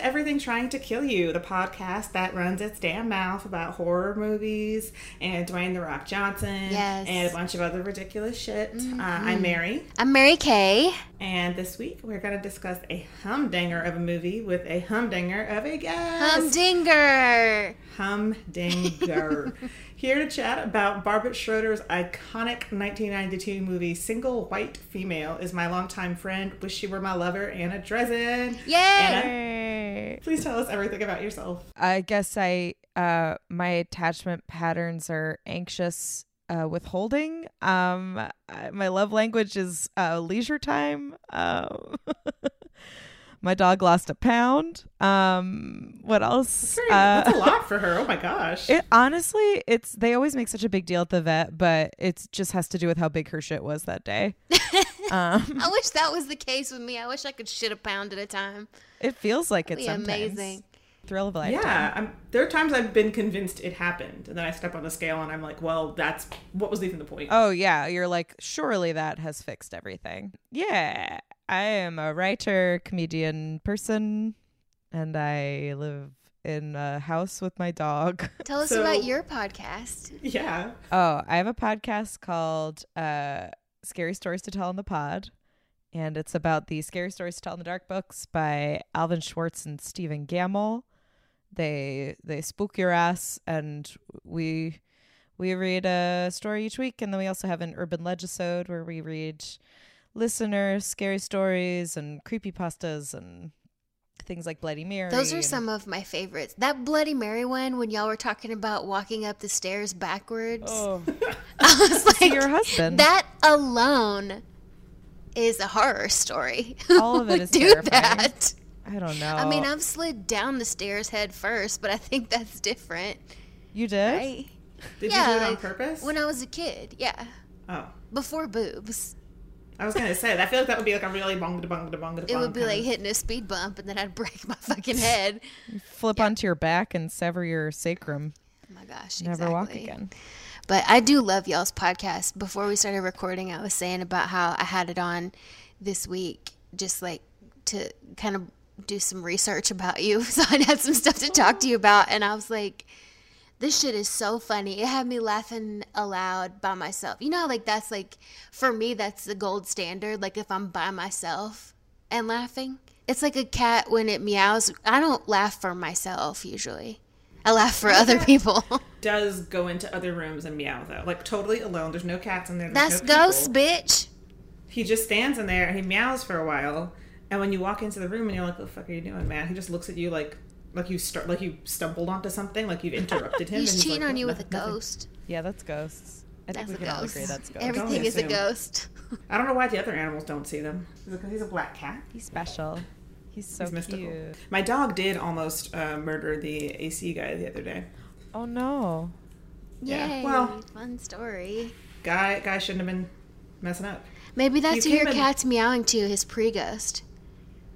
to Everything Trying to Kill You, the podcast that runs its damn mouth about horror movies and Dwayne The Rock Johnson Yes. and a bunch of other ridiculous shit. Uh, I'm Mary, I'm Mary Kay. and this week we're going to discuss a humdinger of a movie with a humdinger of a guest. Humdinger. Humdinger. Here to chat about Barbara Schroeder's iconic 1992 movie Single White Female is my longtime friend, wish she were my lover, Anna Dresden. Yay! Anna, please tell us everything about yourself. I guess I uh my attachment patterns are anxious uh withholding. Um I- my love language is uh leisure time. Um my dog lost a pound. Um what else? Very- Uh, That's a lot for her. Oh my gosh. It honestly, it's they always make such a big deal at the vet, but it just has to do with how big her shit was that day. um, I wish that was the case with me. I wish I could shit a pound at a time. it feels like it Be sometimes. amazing. Thrill of a lifetime. yeah, I'm, there are times I've been convinced it happened, and then I step on the scale and I'm like, well, that's what was even the point? Oh yeah, you're like surely that has fixed everything. Yeah, I am a writer, comedian person, and I live in a house with my dog. Tell us So- about your podcast. Yeah. Oh, I have a podcast called uh, "Scary Stories to Tell on the Pod," and it's about the scary stories to tell in the dark books by Alvin Schwartz and Stephen Gammell. They they spook your ass, and we we read a story each week, and then we also have an urban legisode where we read listeners' scary stories and creepy pastas and things like Bloody Mary. Those are some of my favorites. That Bloody Mary one, when y'all were talking about walking up the stairs backwards, Oh, I was like, your husband. that alone is a horror story. All of Who it would is do terrifying. that? I don't know. I mean, I've slid down the stairs head first, but I think that's different, you did. right? Did Yeah, you do it on purpose? When I was a kid, yeah, oh. before boobs, I was gonna say, I feel like that would be like a really bong da bong da bong da bong. it would be like hitting a speed bump, and then I'd break my fucking head. flip onto your back and sever your sacrum. Oh my gosh, Never walk exactly. again. But I do love y'all's podcast. Before we started recording, I was saying about how I had it on this week, just like to kind of do some research about you. So I had some stuff to talk to you about, and I was like, this shit is so funny. It had me laughing aloud by myself. You know, like that's like for me, that's the gold standard. Like if I'm by myself and laughing, it's like a cat when it meows. I don't laugh for myself usually. I laugh for other people. Does go into other rooms and meow though, like totally alone. There's no cats in there. There's That's no ghosts, bitch. He just stands in there and he meows for a while, and when you walk into the room and you're like, "What the fuck are you doing, man?" He just looks at you like, like you start, like you stumbled onto something, like you've interrupted him. He's and cheating like, on you "What? with a Nothing." ghost. Yeah, that's ghosts. I think That's we a can all ghost. agree that's ghosts. Everything is a ghost. I don't know why the other animals don't see them. Is it because he's a black cat? He's special. He's so He's mystical. cute. My dog did almost uh, murder the AC guy the other day. Oh no. Yeah, Yay! well- fun story. Guy, guy shouldn't have been messing up. Maybe that's You who your came in- cat's meowing to. His pre-ghost.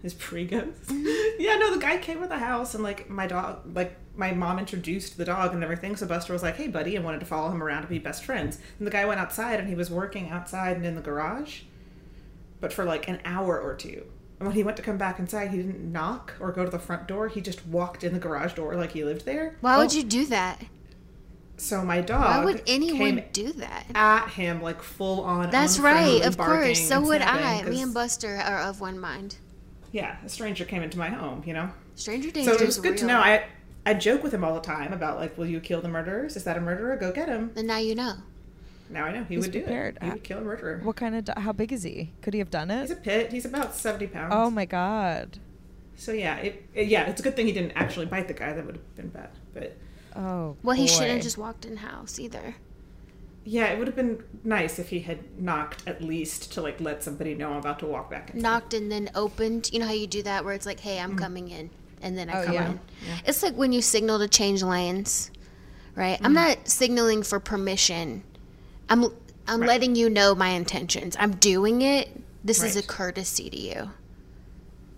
His pre-ghost. Mm-hmm. yeah, no, the guy came to the house and like my dog, like my mom introduced the dog and everything. So Buster was like, "Hey, buddy," and wanted to follow him around to be best friends. And the guy went outside and he was working outside and in the garage, but for like an hour or two. And when he went to come back inside, he didn't knock or go to the front door. He just walked in the garage door like he lived there. Why would oh. you do that? So my dog. Why would anyone do that? at him like full on? That's right. Of course. So would I. Me and Buster are of one mind. Yeah, a stranger came into my home. You know. Stranger danger. So it was is good to know. I I joke with him all the time about like, will you kill the murderers? Is that a murderer? Go get him. and now you know. Now I know he He's would do prepared. it. He would kill a murderer. What kind of? Do- how big is he? Could he have done it? He's a pit. He's about seventy pounds. Oh my god. So yeah, it, it- yeah, it's a good thing he didn't actually bite the guy. That would have been bad. But Oh. Well, he boy. shouldn't have just walked in house either. Yeah, it would have been nice if he had knocked at least to like let somebody know I'm about to walk back. inside. Knocked and then opened. You know how you do that, where it's like, "Hey. I'm mm-hmm. coming in," and then I Oh, come yeah. in. It's like when you signal to change lanes, right? I'm mm-hmm. not signaling for permission. I'm I'm Right. letting you know my intentions. I'm doing it. This is a courtesy to you.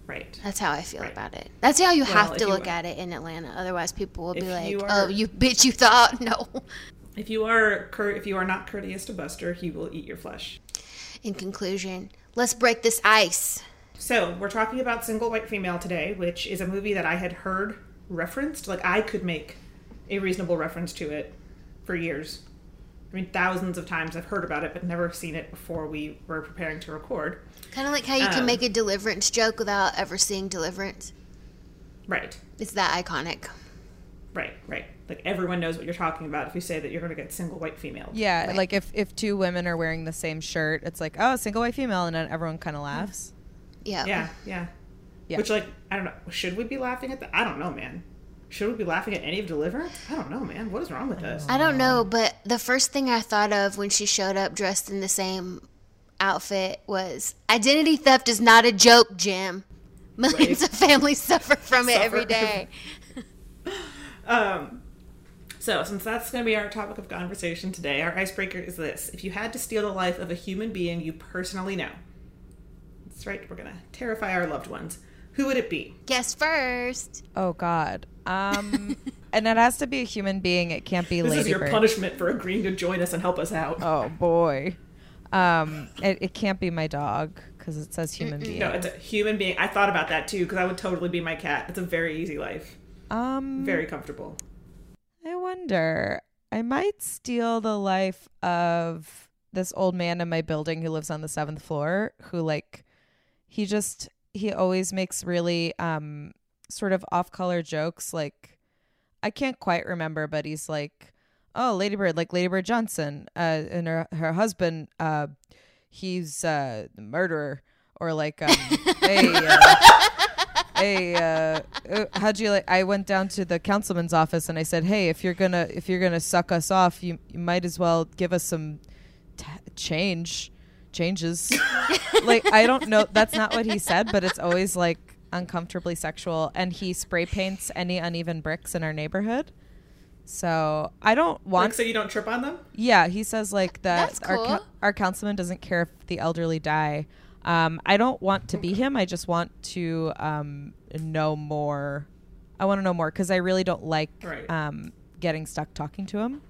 Right. That's how I feel Right. about it. That's how you Well, have if to you- look at it in Atlanta. Otherwise, people will be like, you "Oh, you bitch! You thought no." If you are cur- if you are not courteous to Buster, he will eat your flesh. In conclusion, let's break this ice. So we're talking about Single White Female today, which is a movie that I had heard referenced. Like I could make a reasonable reference to it for years. I mean, thousands of times I've heard about it, but never seen it before we were preparing to record. Kind of like how you can Um, make a deliverance joke without ever seeing deliverance. Right, It's that iconic. Right, right. Like everyone knows what you're talking about if you say that you're going to get single white female. Yeah, Right. like if if two women are wearing the same shirt, it's like oh, single white female, and then everyone kind of laughs. Yeah. Yeah, yeah. Yeah. Which, like, I don't know. Should we be laughing at that? I don't know, man. Should we be laughing at any of Deliverance? I don't know, man. What is wrong with us? I don't know, but the first thing I thought of when she showed up dressed in the same outfit was identity theft is not a joke, Jim. Millions Right. of families suffer from it every Suffer. day. Um, so, since that's going to be our topic of conversation today, our icebreaker is this: If you had to steal the life of a human being you personally know, that's right, we're going to terrify our loved ones. Who would it be? Guess first. Oh God. Um, and it has to be a human being. It can't be This Lady is your Bird. punishment for agreeing to join us and help us out. Oh boy. Um, it, it can't be my dog because it says human being. No, it's a human being. I thought about that too because I would totally be my cat. It's a very easy life, um, very comfortable. I wonder. I might steal the life of this old man in my building who lives on the seventh floor. Who like, he just he always makes really um sort of off color jokes. Like, I can't quite remember, but he's like, "Oh, Ladybird, like Ladybird Johnson, uh, and her her husband, uh, he's uh, the murderer." Or like, um, hey, uh, hey uh, uh, how'd you like i went down to the councilman's office and i said hey if you're gonna if you're gonna suck us off you, you might as well give us some t- change changes like i don't know that's not what he said but it's always like uncomfortably sexual and he spray paints any uneven bricks in our neighborhood so i don't want Like, so you don't trip on them? yeah, he says like that That's our our councilman doesn't care if the elderly die. Um, I don't want to be him. I just want to um, know more. I want to know more because I really don't like Right. um, getting stuck talking to him.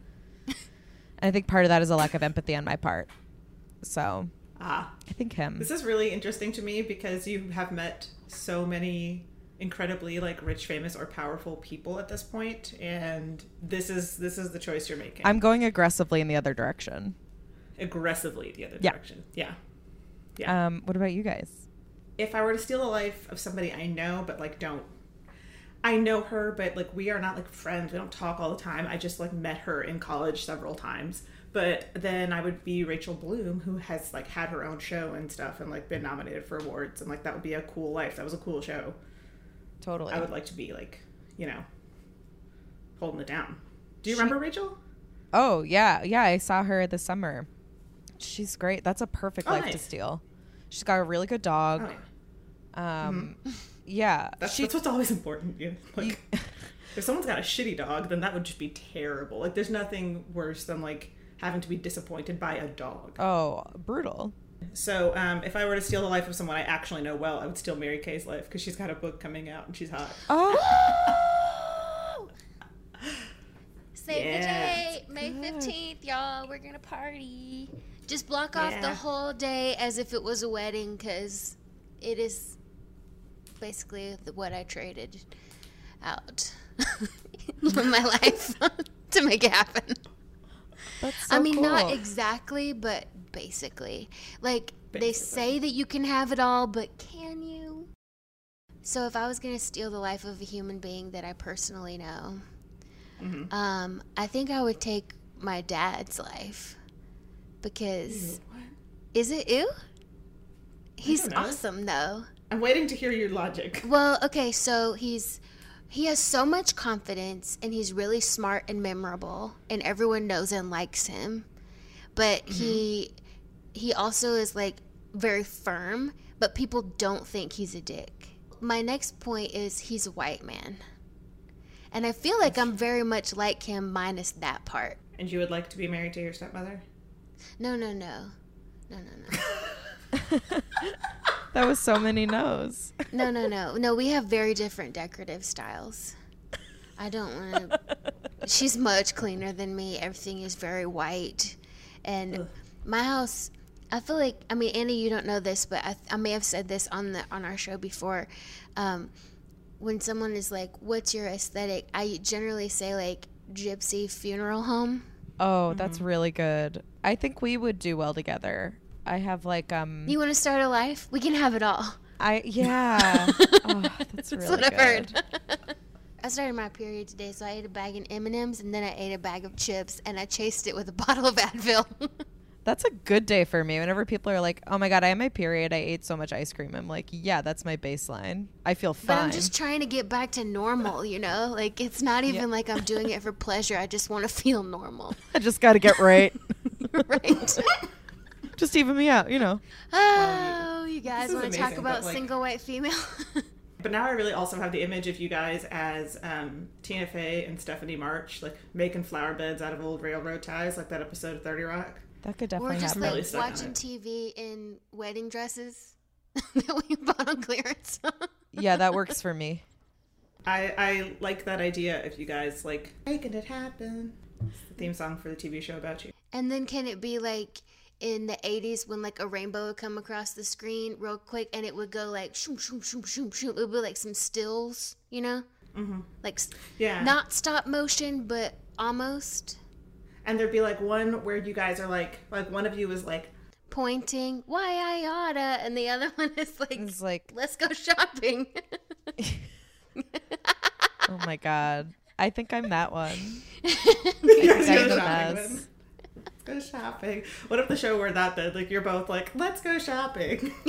and I think part of that is a lack of empathy on my part. So Ah, I think him. This is really interesting to me because you have met so many incredibly like rich, famous, or powerful people at this point, and this is this is the choice you're making. I'm going aggressively in the other direction. aggressively the other Yeah. direction. Yeah, yeah. Um, what about you guys? if I were to steal the life of somebody I know, but like don't, I know her, but like we are not like friends. We don't talk all the time. I just like met her in college several times. But then I would be Rachel Bloom, who has like had her own show and stuff, and like been nominated for awards, and like that would be a cool life. That was a cool show. Totally. I would like to be like, you know, holding it down. Do you remember Rachel? Oh yeah, yeah. I saw her this summer. She's great. That's a perfect Oh, life to steal. She's got a really good dog. Oh, yeah. Um, yeah. That's, she, that's what's always important. Yeah. Like, you- if someone's got a shitty dog, then that would just be terrible. Like, there's nothing worse than like having to be disappointed by a dog. oh, brutal. So, um, if I were to steal the life of someone I actually know well, I would steal Mary Kay's life because she's got a book coming out and she's hot. Oh, Save Yeah. the date, May 15th, y'all. We're going to party. Just block off the whole day as if it was a wedding because it is basically what I traded out in my life to make it happen. that's so I mean, not exactly, but basically. Like, they say that you can have it all, but can you? So, if I was going to steal the life of a human being that I personally know, Mhm. um, I think I would take my dad's life because Ew, is it ew? He's awesome though. I'm waiting to hear your logic. Well, okay, so he's he has so much confidence and he's really smart and memorable and everyone knows and likes him. But mm-hmm. he he also is like very firm, but people don't think he's a dick. My next point is he's a white man. And I feel like I'm very much like him minus that part. And you would like to be married to your stepmother? No, no, no. No, no, no. that was so many no's. No, no, no. No, we have very different decorative styles. I don't want to. She's much cleaner than me. Everything is very white. And Ugh. my house, I feel like I mean Annie, you don't know this, but I, I may have said this on the on our show before. Um, when someone is like, "What's your aesthetic?" I generally say like gypsy funeral home. Oh, that's really good. I think we would do well together. I have like um You want to start a life? We can have it all. I yeah. oh, that's really That's what I've good. heard. I started my period today, so I ate a bag of M and M's, and then I ate a bag of chips, and I chased it with a bottle of Advil. That's a good day for me. Whenever people are like, "Oh my god, I had my period. I ate so much ice cream." I'm like, "Yeah, that's my baseline. I feel fine." But fine." I'm just trying to get back to normal, you know? Like, it's not even like I'm doing it for pleasure. I just want to feel normal. I just got to get right. right? just even me out, you know. Oh, you guys want to talk about like- single white female? But now I really also have the image of you guys as um, Tina Fey and Stephanie March, like making flower beds out of old railroad ties, like that episode of 30 Rock. That could or definitely just happen. like stuck on watching. TV in wedding dresses that we bought on clearance. yeah, that works for me. I, I like that idea if you guys like making it happen. It's the theme song for the TV show about you. and then can it be like in the 80s when like a rainbow would come across the screen real quick and it would go like shoom shoom shoom shoom shoom it would be like some stills you know mm-hmm. like Yeah. not stop motion but almost and there'd be like one where you guys are like, like one of you is like, pointing why i oughta and the other one is like It's like, let's go shopping oh my god. I think I'm that one. you guys I'm go a shopping. mess. Let's go shopping. What if the show were that then? Like you're both like, let's go shopping.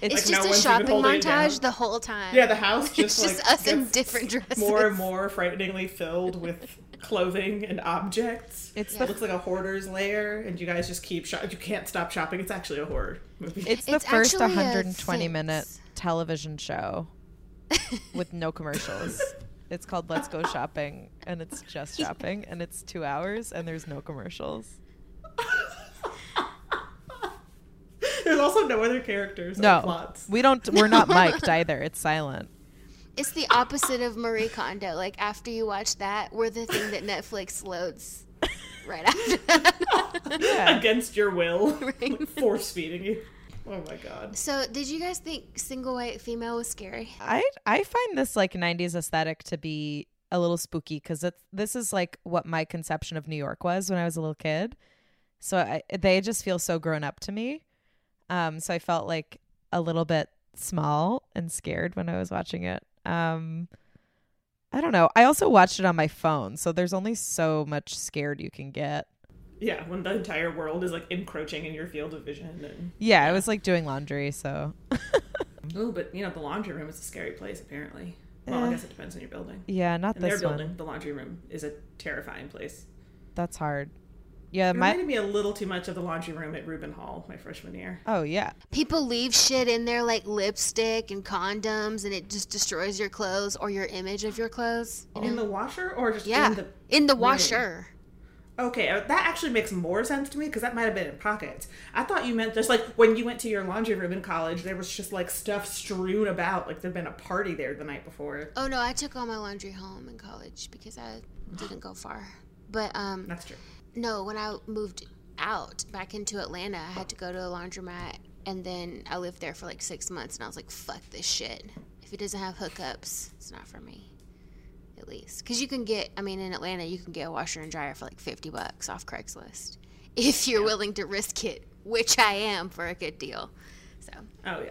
it's Like, just no a shopping holding it down. montage the whole time yeah, the house just it's like just us in different dresses more and more frighteningly filled with clothing and objects. It's It the looks like a hoarder's lair, and you guys just keep shop. You can't stop shopping. It's actually a horror movie. it's the It's first 120 minute television show with no commercials. It's called Let's Go Shopping and it's just shopping and it's 2 hours and there's no commercials. There's also no other characters or No. plots. We don't we're not mic'd either. It's silent. It's the opposite of Marie Kondo. Like after you watch that, we're the thing that Netflix loads right after that. Yeah. Against your will, Right. like force feeding you. Oh my god. so, did you guys think single white female was scary? I I find this like 90s aesthetic to be a little spooky cuz this is like what my conception of New York was when I was a little kid. So I, they just feel so grown up to me. Um so I felt like a little bit small and scared when I was watching it. Um I don't know. I also watched it on my phone, so there's only so much scared you can get. Yeah, when the entire world is like encroaching in your field of vision, and Yeah, I was like doing laundry, so oh, but you know the laundry room is a scary place apparently. Well, I Eh. guess it depends on your building. yeah, not In their this building, one. the laundry room is a terrifying place. That's hard. Yeah, It my reminded me a little too much of the laundry room at Reuben Hall my freshman year. Oh yeah. People leave shit in there like lipstick and condoms, and it just destroys your clothes or your image of your clothes. You In know? the washer or just yeah, in the in the washer. Okay, uh, that actually makes more sense to me because that might have been in pockets. I thought you meant just like when you went to your laundry room in college, there was just like stuff strewn about, like there'd been a party there the night before. Oh no, I took all my laundry home in college because I didn't go far. But um, That's true. No, when I moved out back into Atlanta, I had to go to a laundromat, and then I lived there for like six months, and I was like, "Fuck this shit! If it doesn't have hookups, it's not for me." At least, because you can get, I mean, in Atlanta, you can get a washer and dryer for like fifty bucks off Craigslist if you're willing to risk it, which I am for a good deal. So, Oh yeah.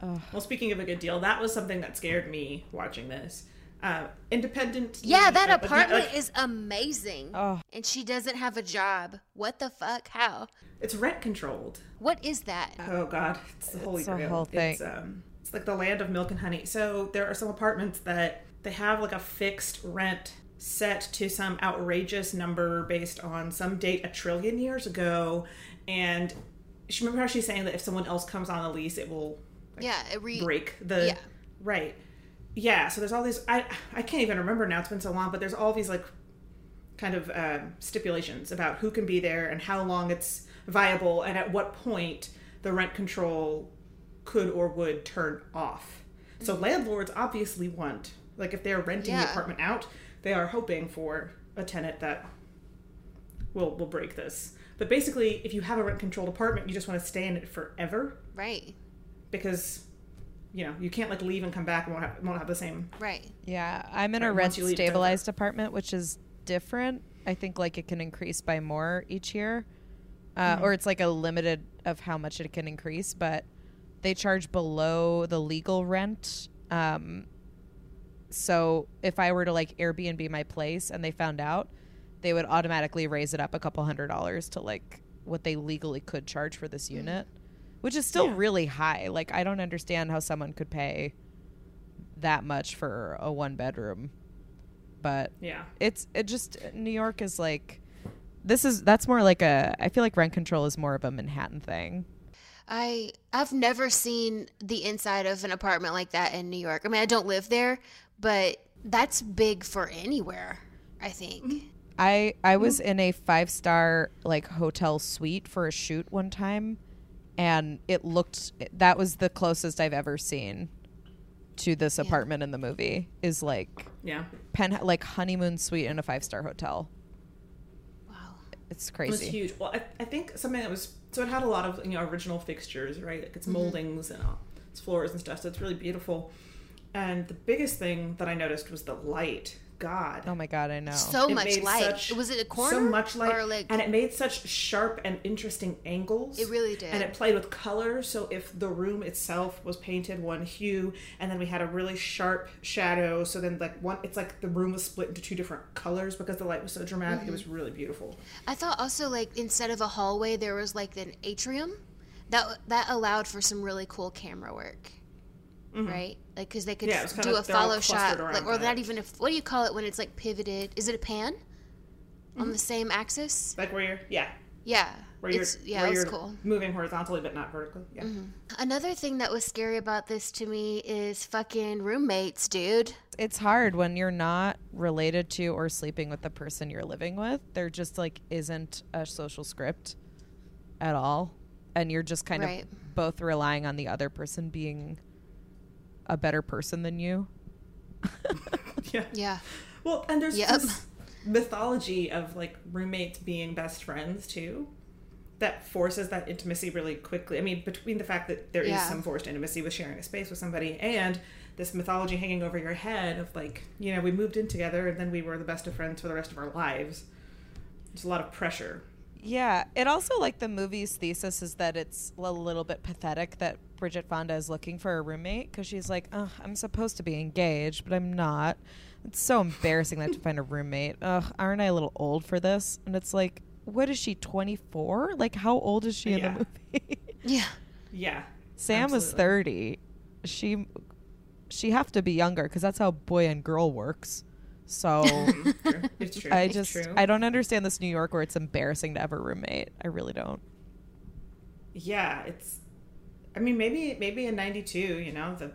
Ugh. Well, speaking of a good deal, that was something that scared me watching this. Uh, independent. yeah, that uh, like, apartment like, is amazing, Oh, and she doesn't have a job. What the fuck? How? It's rent controlled. What is that? Oh God, it's the holy It's grail. whole thing. It's um, it's like the land of milk and honey. So there are some apartments that they have like a fixed rent set to some outrageous number based on some date a trillion years ago, and she remember how she's saying that if someone else comes on the lease, it will like, Yeah, it re- break the Yeah. right. Yeah, so there's all these. I I can't even remember now. It's been so long, but there's all these like kind of um, stipulations about who can be there and how long it's viable and at what point the rent control could or would turn off. So landlords obviously want like if they're renting the apartment out, they are hoping for a tenant that we'll we'll break this. But basically, if you have a rent controlled apartment, you just want to stay in it forever Right. because you know you can't like leave and come back and won't have, won't have the same. Right. Yeah, I'm in a rent once leave, stabilized apartment, which is different. I think like it can increase by more each year, uh, Mm-hmm. or it's like a limited of how much it can increase. But they charge below the legal rent. Um, so if I were to like Airbnb my place and they found out, they would automatically raise it up a couple hundred dollars to like what they legally could charge for this unit, which is still Yeah. really high. Like I don't understand how someone could pay that much for a one bedroom. But Yeah, it's it just New York is like this is that's more like a I feel like rent control is more of a Manhattan thing. I I've never seen the inside of an apartment like that in New York. I mean, I don't live there, but that's big for anywhere. I think. Mm-hmm. I I was mm-hmm. in a five star like hotel suite for a shoot one time, and it looked that was the closest I've ever seen to this apartment in the movie. Is like yeah. pen like honeymoon suite in a five star hotel. Wow. It's crazy. It was huge. Well, I, I think something that was so it had a lot of you know original fixtures, right? Like it's mm-hmm. moldings and all, it's floors and stuff. So it's really beautiful. And the biggest thing that I noticed was the light. God, Oh my god, I know. So It much light. such- was it a corner? So much light, Or like and it made such sharp and interesting angles. It really did. and it played with color. So if the room itself was painted one hue, and then we had a really sharp shadow, so then like one, it's like the room was split into two different colors because the light was so dramatic. It was mm-hmm. really beautiful. I thought also like instead of a hallway there was like an atrium that that allowed for some really cool camera work. Right? Like cuz they could Mm-hmm. Yeah, it was f- kinda- do a follow shot like or that. not even if what do you call it when it's like pivoted? Is it a pan? Mm-hmm. On the same axis? Like where you're, yeah, Yeah. where you're, It's, yeah, where it was you're cool. moving horizontally but not vertically. Yeah. Another thing that was scary about this to me is fucking roommates, dude. it's hard when you're not related to or sleeping with the person you're living with. There just like isn't a social script at all. And you're just kind Right. of both relying on the other person being a better person than you. yeah. Yeah. Well, and there's Yep. this mythology of like roommates being best friends too. That forces that intimacy really quickly. I mean, between the fact that there is Yeah. some forced intimacy with sharing a space with somebody and this mythology hanging over your head of like, you know, we moved in together and then we were the best of friends for the rest of our lives. There's a lot of pressure. Yeah, it also like the movie's thesis is that it's a little bit pathetic that Bridget Fonda is looking for a roommate because she's like, Ugh, I'm supposed to be engaged, but I'm not. It's so embarrassing that to find a roommate. Ugh, aren't I a little old for this? And it's like, what is she, 24? Like, how old is she in the movie? Yeah. Yeah. Sam was absolutely. 30. She she have to be younger because that's how boy and girl works. So It's true. I It's just true. I don't understand this New York where it's embarrassing to have a roommate. I really don't. yeah, it's. I mean, maybe maybe in '92, you know, the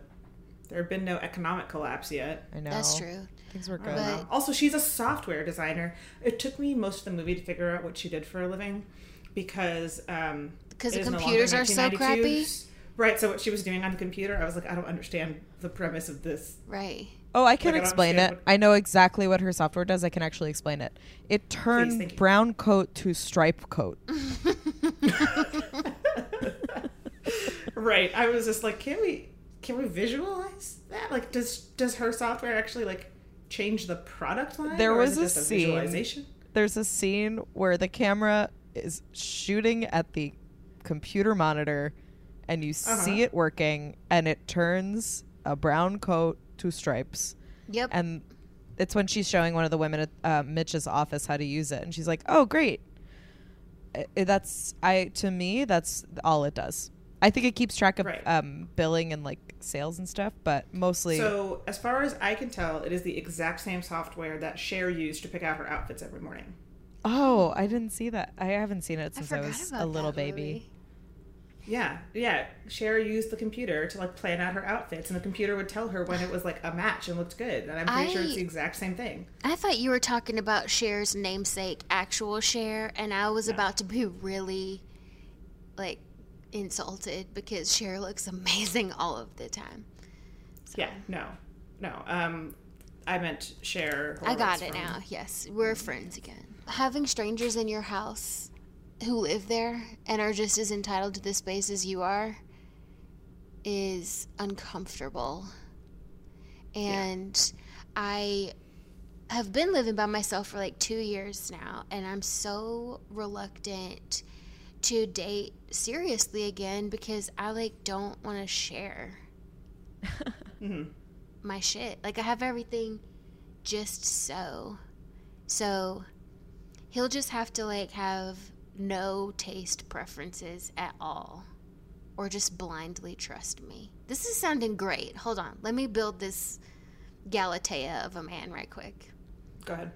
there had been no economic collapse yet. I know That's true. Things were good. But- Also, she's a software designer. It took me most of the movie to figure out what she did for a living because um, Because it the is no computers are so crappy. Right. So what she was doing on the computer, I was like, I don't understand the premise of this. Right. Oh, I can Like, I explain it. understand I know exactly what her software does. I can actually explain it. It turned thank brown coat to stripe coat. Right. I was just like, can we can we visualize that? Like, does does her software actually like change the product line? There was is a just a scene- visualization. There's a scene where the camera is shooting at the computer monitor and you Uh-huh. see it working and it turns a brown coat to stripes. Yep. and it's when she's showing one of the women at uh, Mitch's office how to use it, and she's like, "Oh, great." I- I- that's I to me that's all it does. I think it keeps track of Right. um, billing and like sales and stuff, but mostly So, as far as I can tell, it is the exact same software that Cher used to pick out her outfits every morning. oh, I didn't see that. I haven't seen it since I, forgot was a little baby. movie. Yeah, yeah. Cher used the computer to like plan out her outfits, and the computer would tell her when it was like a match and looked good. And I'm pretty sure it's the exact same thing. I thought you were talking about Cher's namesake, actual Cher, and I was about to be really, like, insulted because Cher looks amazing all of the time. Yeah, no, no. Um, I meant share. I got it from- now. Yes, we're friends again. Having strangers in your house who live there and are just as entitled to the space as you are is uncomfortable. And I have been living by myself for like two years now, and I'm so reluctant to date seriously again because I like don't want to share Mhm. my shit. Like I have everything just so. So he'll just have to like have no taste preferences at all or just blindly trust me. This is sounding great. Hold on. Let me build this Galatea of a man right quick. Go ahead.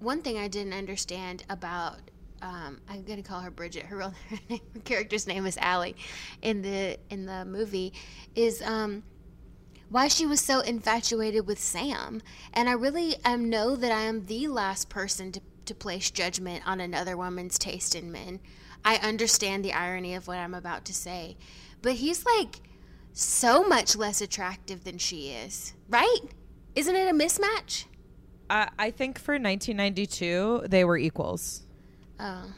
One thing I didn't understand about um, I'm gonna call her Bridget. Her real name, her character's name is Allie in the in the movie is um, why she was so infatuated with Sam. And I really um, know that I am the last person to, to place judgment on another woman's taste in men. I understand the irony of what I'm about to say, but he's like so much less attractive than she is, right? Isn't it a mismatch? I I think for 1992 they were equals. Oh.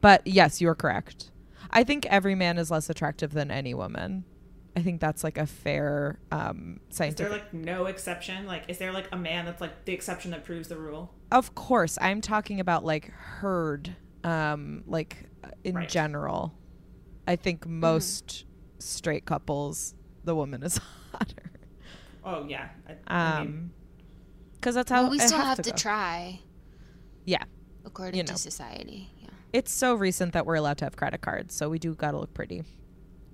But yes, you're correct. I think every man is less attractive than any woman. I think that's like a fair um, Is there like no exception? Like, is there like a man that's like the exception that proves the rule? of course, I'm talking about like herd, um, like uh, in Right. general. I think most straight couples, the woman is hotter. Oh yeah. I, I mean, Um, because that's how Well, we still has have to go. try, Yeah, according You know. to society. Yeah. it's so recent that we're allowed to have credit cards, so we do gotta look pretty.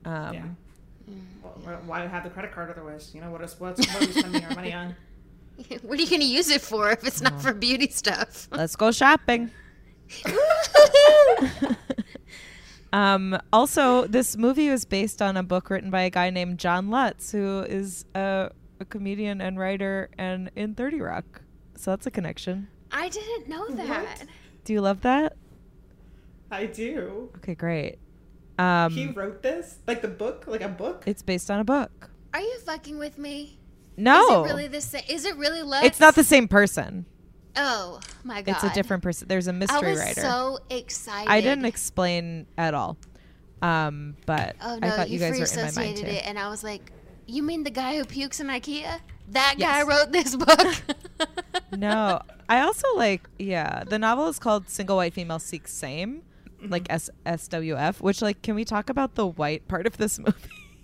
Um, yeah. Well, wh- why have the credit card otherwise? You know what is what's what are we spending our money on? what are you going to use it for if it's not for beauty stuff? Let's go shopping. Um, also, this movie was based on a book written by a guy named John Lutz, who is a, a comedian and writer and in 30 Rock. So that's a connection. I didn't know that. Do you love that? I do. Okay, great. Um, he wrote this, like the book, like a book. it's based on a book. Are you fucking with me? No, Is it really the same? Is it really Lutz? it's not the same person. Oh my god! It's a different person. There's a mystery was writer. so excited. I didn't explain at all. Um, but Oh no, I thought you, you, guys free were in my mind associated too. it, and I was like, "You mean the guy who pukes in IKEA? That Yes. guy wrote this book." no, I also like yeah. The novel is called "Single White Female Seeks Same," like S S W F. Which like, can we talk about the white part of this movie?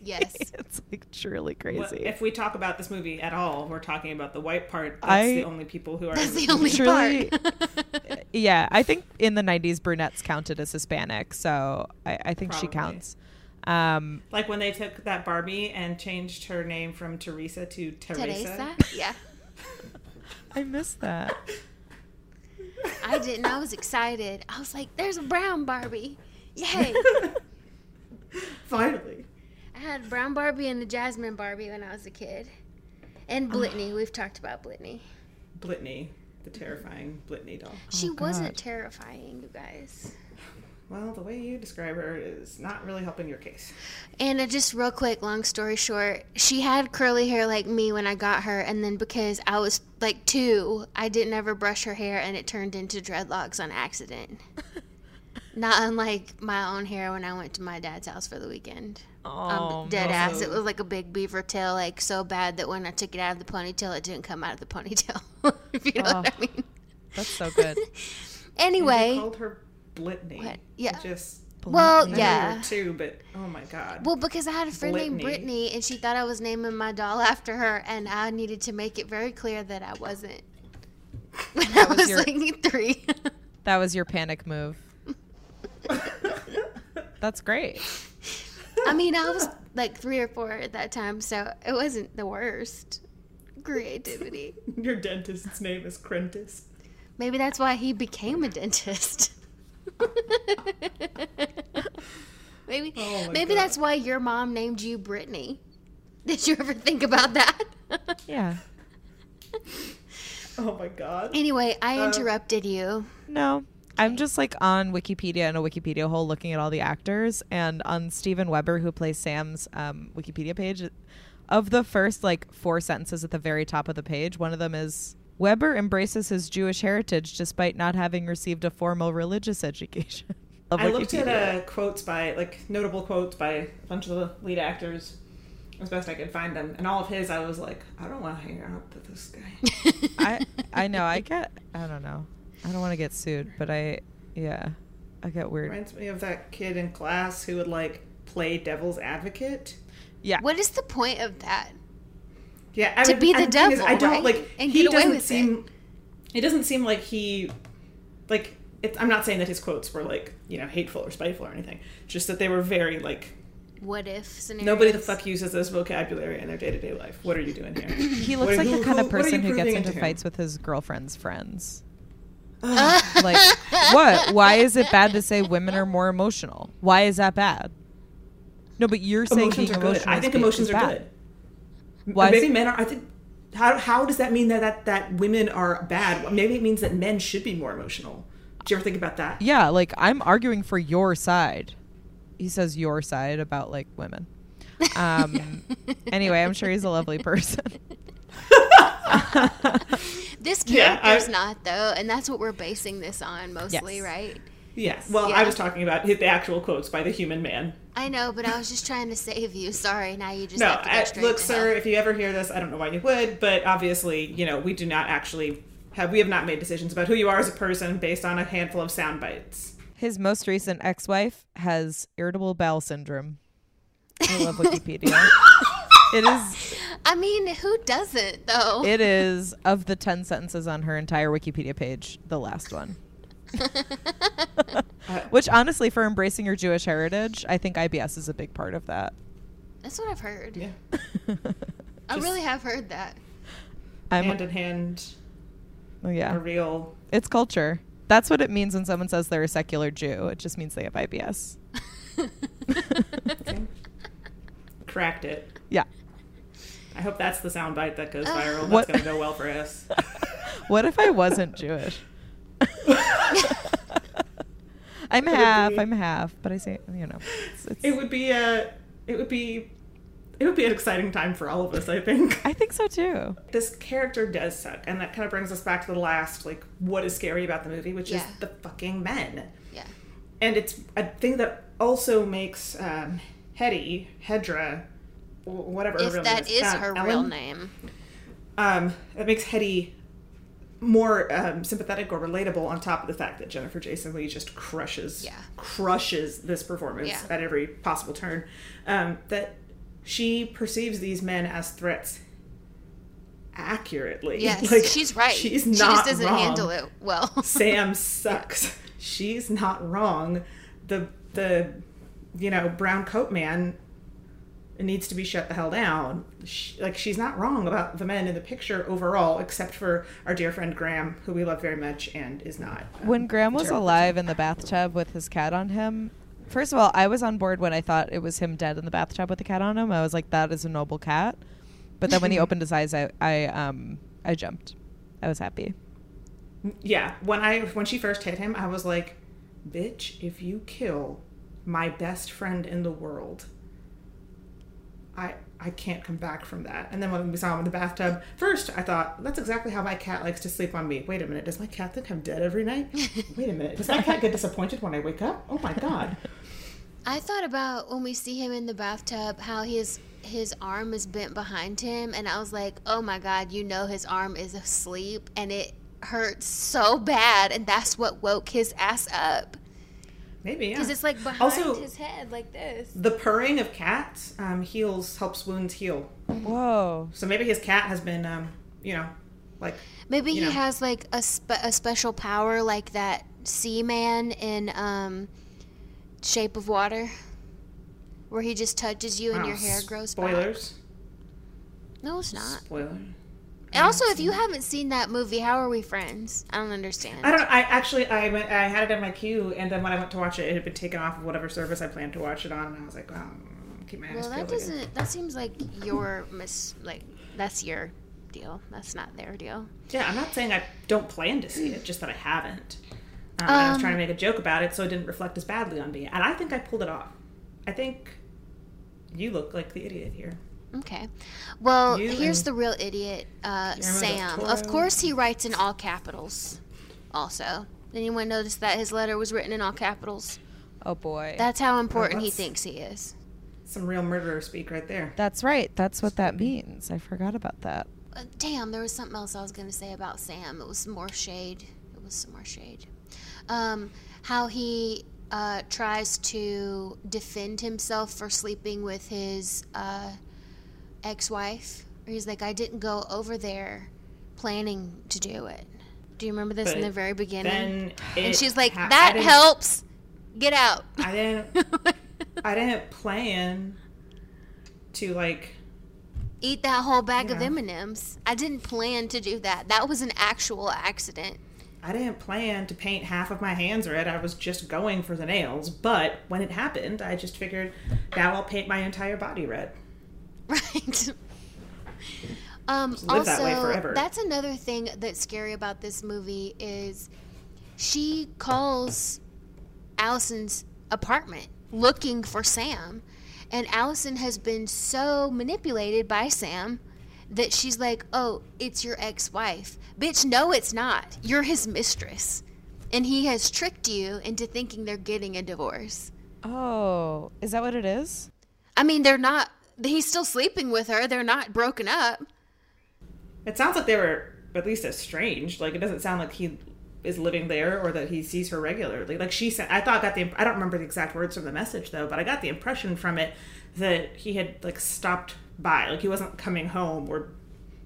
Yes. it's like truly Well, crazy. if we talk about this movie at all, we're talking about the white part. That's I- the only people who are. That's the only. Truly- part. yeah, I think in the '90s brunettes counted as Hispanic, so I, I think she counts. Um, Like when they took that Barbie and changed her name from Teresa to Teresa. Teresa? Yeah. I missed that. I didn't. I was excited. I was like, "There's a brown Barbie! Yay!" Finally. I had brown Barbie and a Jasmine Barbie when I was a kid, and ah. Brittany. We've talked about Blitney. Blitney, the terrifying Blitney doll. She Oh, wasn't terrifying, you guys. Well, the way you describe her is not really helping your case. And just real quick, long story short, she had curly hair like me when I got her, and then because I was like two, I didn't ever brush her hair, and it turned into dreadlocks on accident. Not unlike my own hair when I went to my dad's house for the weekend. Oh, um, dead ass. It was like a big beaver tail, like so bad that when I took it out of the ponytail, it didn't come out of the ponytail. if you know what Oh. I mean. that's so good. And Anyway, called her Blittney. What? Yeah. Just. well, I yeah. too. but oh my god. Well, because I had a friend named Blittney. Brittany, and she thought I was naming my doll after her, and I needed to make it very clear that I wasn't. When I was was your- like three. That was your panic move. That's great. I mean, I was like three or four at that time, so it wasn't the worst. Creativity. Your dentist's name is Crentis. Maybe that's why he became a dentist. maybe Oh maybe God. that's why your mom named you Brittany. Did you ever think about that? Yeah. Oh my god. anyway, I Uh, interrupted you. No. I'm just like on Wikipedia in a Wikipedia hole looking at all the actors, and on Steven Weber, who plays Sam's um, Wikipedia page, of the first like four sentences at the very top of the page, one of them is Weber embraces his Jewish heritage despite not having received a formal religious education. I looked at uh, quotes by like notable quotes by a bunch of the lead actors as best I could find them, and all of his, I was like, I don't want to hang out with this guy. I I know I get I don't know I don't want to get sued, but I yeah I get weird. Reminds me of that kid in class who would like play devil's advocate. Yeah, What is the point of that? Yeah, I To mean, be the and thing is, devil, I don't right? like. And he get away doesn't with it. seem. It doesn't seem like he, like. It, I'm not saying that his quotes were like you know hateful or spiteful or anything. Just that they were very like What if scenarios? nobody the fuck uses this vocabulary in their day to day life. What are you doing here? he looks are- like who- the kind who- of what are you person who gets into into him? fights with his girlfriend's friends. like what? Why is it bad to say women are more emotional? Why is that bad? No, but you're saying emotions being are good. I think emotions are bad. good. Why is- Maybe men are. I think. How, how does that mean that, that that women are bad? Maybe it means that men should be more emotional. Do you ever think about that? Yeah, like I'm arguing for your side. He says your side about like women. Um anyway, I'm sure he's a lovely person. This Yeah, I- character's not though, and that's what we're basing this on mostly, Yes. right? Yes. Well, Yeah. I was talking about the actual quotes by the human man. I know, but I was just trying to save you. Sorry, now you just No, have to go I, look, to sir. hell. If you ever hear this, I don't know why you would, but obviously, you know, we do not actually have. We have not made decisions about who you are as a person based on a handful of sound bites. His most recent ex-wife has irritable bowel syndrome. I love Wikipedia. it is I mean, who doesn't though? it is of the 10 sentences on her entire Wikipedia page, the last one. Which honestly for embracing your Jewish heritage, I think IBS is a big part of that. That's what I've heard. Yeah. I Just- really have heard that. I'm hand in hand, oh, yeah. a real. It's culture. That's what it means when someone says they're a secular Jew. It just means they have IBS. Cracked it. Yeah. I hope that's the soundbite that goes Uh. viral. That's going to go well for us. What if I wasn't Jewish? I'm It half. be- I'm half, but I say, you know, it's, it's, It would be a. It would be. It would be an exciting time for all of us. I think. I think so too. this character does suck, and that kind of brings us back to the last, like, what is scary about the movie, which Yeah. is the fucking men. Yeah. And it's a thing that also makes um, Hedy, Hedra, wh- whatever her If real that name is uh, her Ellen, real name. um, it makes Hedy more um, sympathetic or relatable. On top of the fact that Jennifer Jason Leigh just crushes, Yeah. crushes this performance Yeah. at every possible turn. Um, that she perceives these men as threats accurately. Yes, Like, she's right. She's not. she just doesn't wrong. handle it well. Sam sucks. She's not wrong. The the you know brown coat man needs to be shut the hell down. She, like she's not wrong about the men in the picture overall, except for our dear friend Graham, who we love very much and is not. um, When Graham was alive in the bathtub with his cat on him, first of all, I was on board when I thought it was him dead in the bathtub with the cat on him. I was like, that is a noble cat. But then when he opened his eyes, I, I um I jumped. I was happy. Yeah, when I when she first hit him, I was like, "Bitch, if you kill my best friend in the world, I I can't come back from that. And then when we saw him in the bathtub, first I thought that's exactly how my cat likes to sleep on me. Wait a minute, does my cat think I'm dead every night? Wait a minute, does my cat get disappointed when I wake up? Oh my god. I thought about when we see him in the bathtub how his his arm is bent behind him and I was like, "Oh my god, you know his arm is asleep and it hurts so bad and that's what woke his ass up." Maybe yeah. Cuz it's like behind Also- his head like this. the purring of cats um, heals helps wounds heal. Whoa. So maybe his cat has been um, you know, like Maybe he know. has like a spe- a special power like that sea man in um Shape of Water where he just touches you and wow, your hair grows back. Spoilers. No, it's not. Spoiler. And also, if you haven't seen that movie, how are we friends? I don't understand. I don't. I actually I went I had it in my queue and then when I went to watch it, it had been taken off of whatever service I planned to watch it on, and I was like, wow, keep my eyes well, that doesn't. That seems like your mis. Like that's your deal. That's not their deal. Yeah, I'm not saying I don't plan to see it, just that I haven't. Um, and I was Um, trying to make a joke about it so it didn't reflect as badly on me, and I think I pulled it off. I think you look like the idiot here. Okay. Well, You here's the real idiot, uh, Sam. Of course, he writes in all capitals. Also, did anyone notice that his letter was written in all capitals? Oh boy. That's how important he that's- thinks he is. Some real murderer speak right there. That's right. That's what that means. I forgot about that. Uh, damn, there was something else I was going to say about Sam. It was some more shade. It was some more shade. Um, how he uh, tries to defend himself for sleeping with his uh, ex-wife. Or he's like, I didn't go over there planning to do it. Do you remember this in the very beginning? And she's like, ha- that helps. Get out. I didn't. I didn't plan to like. Eat that whole bag of M&Ms. I didn't plan to do that. That was an actual accident. I didn't plan to paint half of my hands red. I was just going for the nails. But when it happened, I just figured now I'll paint my entire body red. Right. Um, Just live also, that way forever. that's another thing that's scary about this movie is she calls Allison's apartment looking for Sam, and Allison has been so manipulated by Sam that she's like, "Oh, it's your ex-wife, bitch. No, it's not. You're his mistress." And he has tricked you into thinking they're getting a divorce. Oh, is that what it is? I mean, they're not. He's still sleeping with her. They're not broken up. It sounds like they were at least estranged. Like it doesn't sound like he is living there or that he sees her regularly. Like she said, I thought I got the. I don't remember the exact words from the message though, but I got the impression from it that he had like stopped by. Like he wasn't coming home or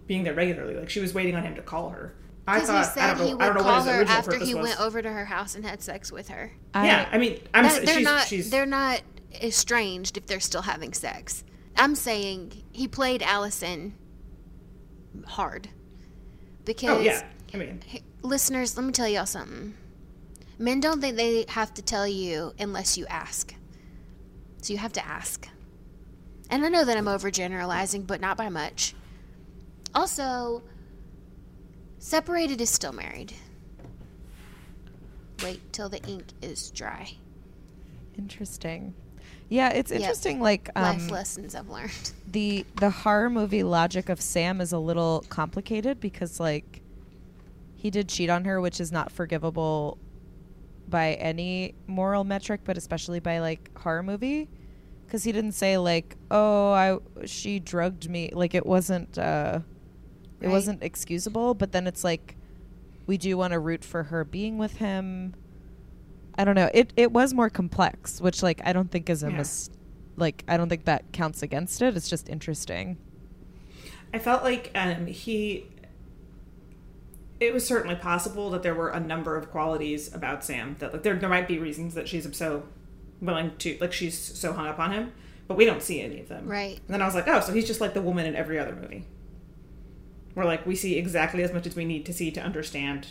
being there regularly. Like she was waiting on him to call her. I Because thought he I said don't know. he I would don't know call her after he was. went over to her house and had sex with her. yeah, I mean, I'm That- they're she's, not. she's They're not estranged if they're still having sex. I'm saying he played Allison hard because oh yeah. I mean, Hey, listeners, let me tell y'all something. Men don't think they have to tell you unless you ask. So you have to ask. And I know that I'm overgeneralizing, but not by much. Also, separated is still married. Wait till the ink is dry. Interesting. Yeah, it's Yep. interesting. Like um, Life lessons I've learned. the the horror movie logic of Sam is a little complicated because like he did cheat on her, which is not forgivable by any moral metric, but especially by like horror movie, because he didn't say like, oh, I she drugged me. Like it wasn't uh, it Right. wasn't excusable. But then it's like we do want to root for her being with him. I don't know. It it was more complex, which like I don't think is a Yeah. mis- like I don't think that counts against it. It's just interesting. I felt like um, he. It was certainly possible that there were a number of qualities about Sam that like there there might be reasons that she's so willing to like she's so hung up on him, but we don't see any of them. Right. And then I was like, oh, so he's just like the woman in every other movie. We're like we see exactly as much as we need to see to understand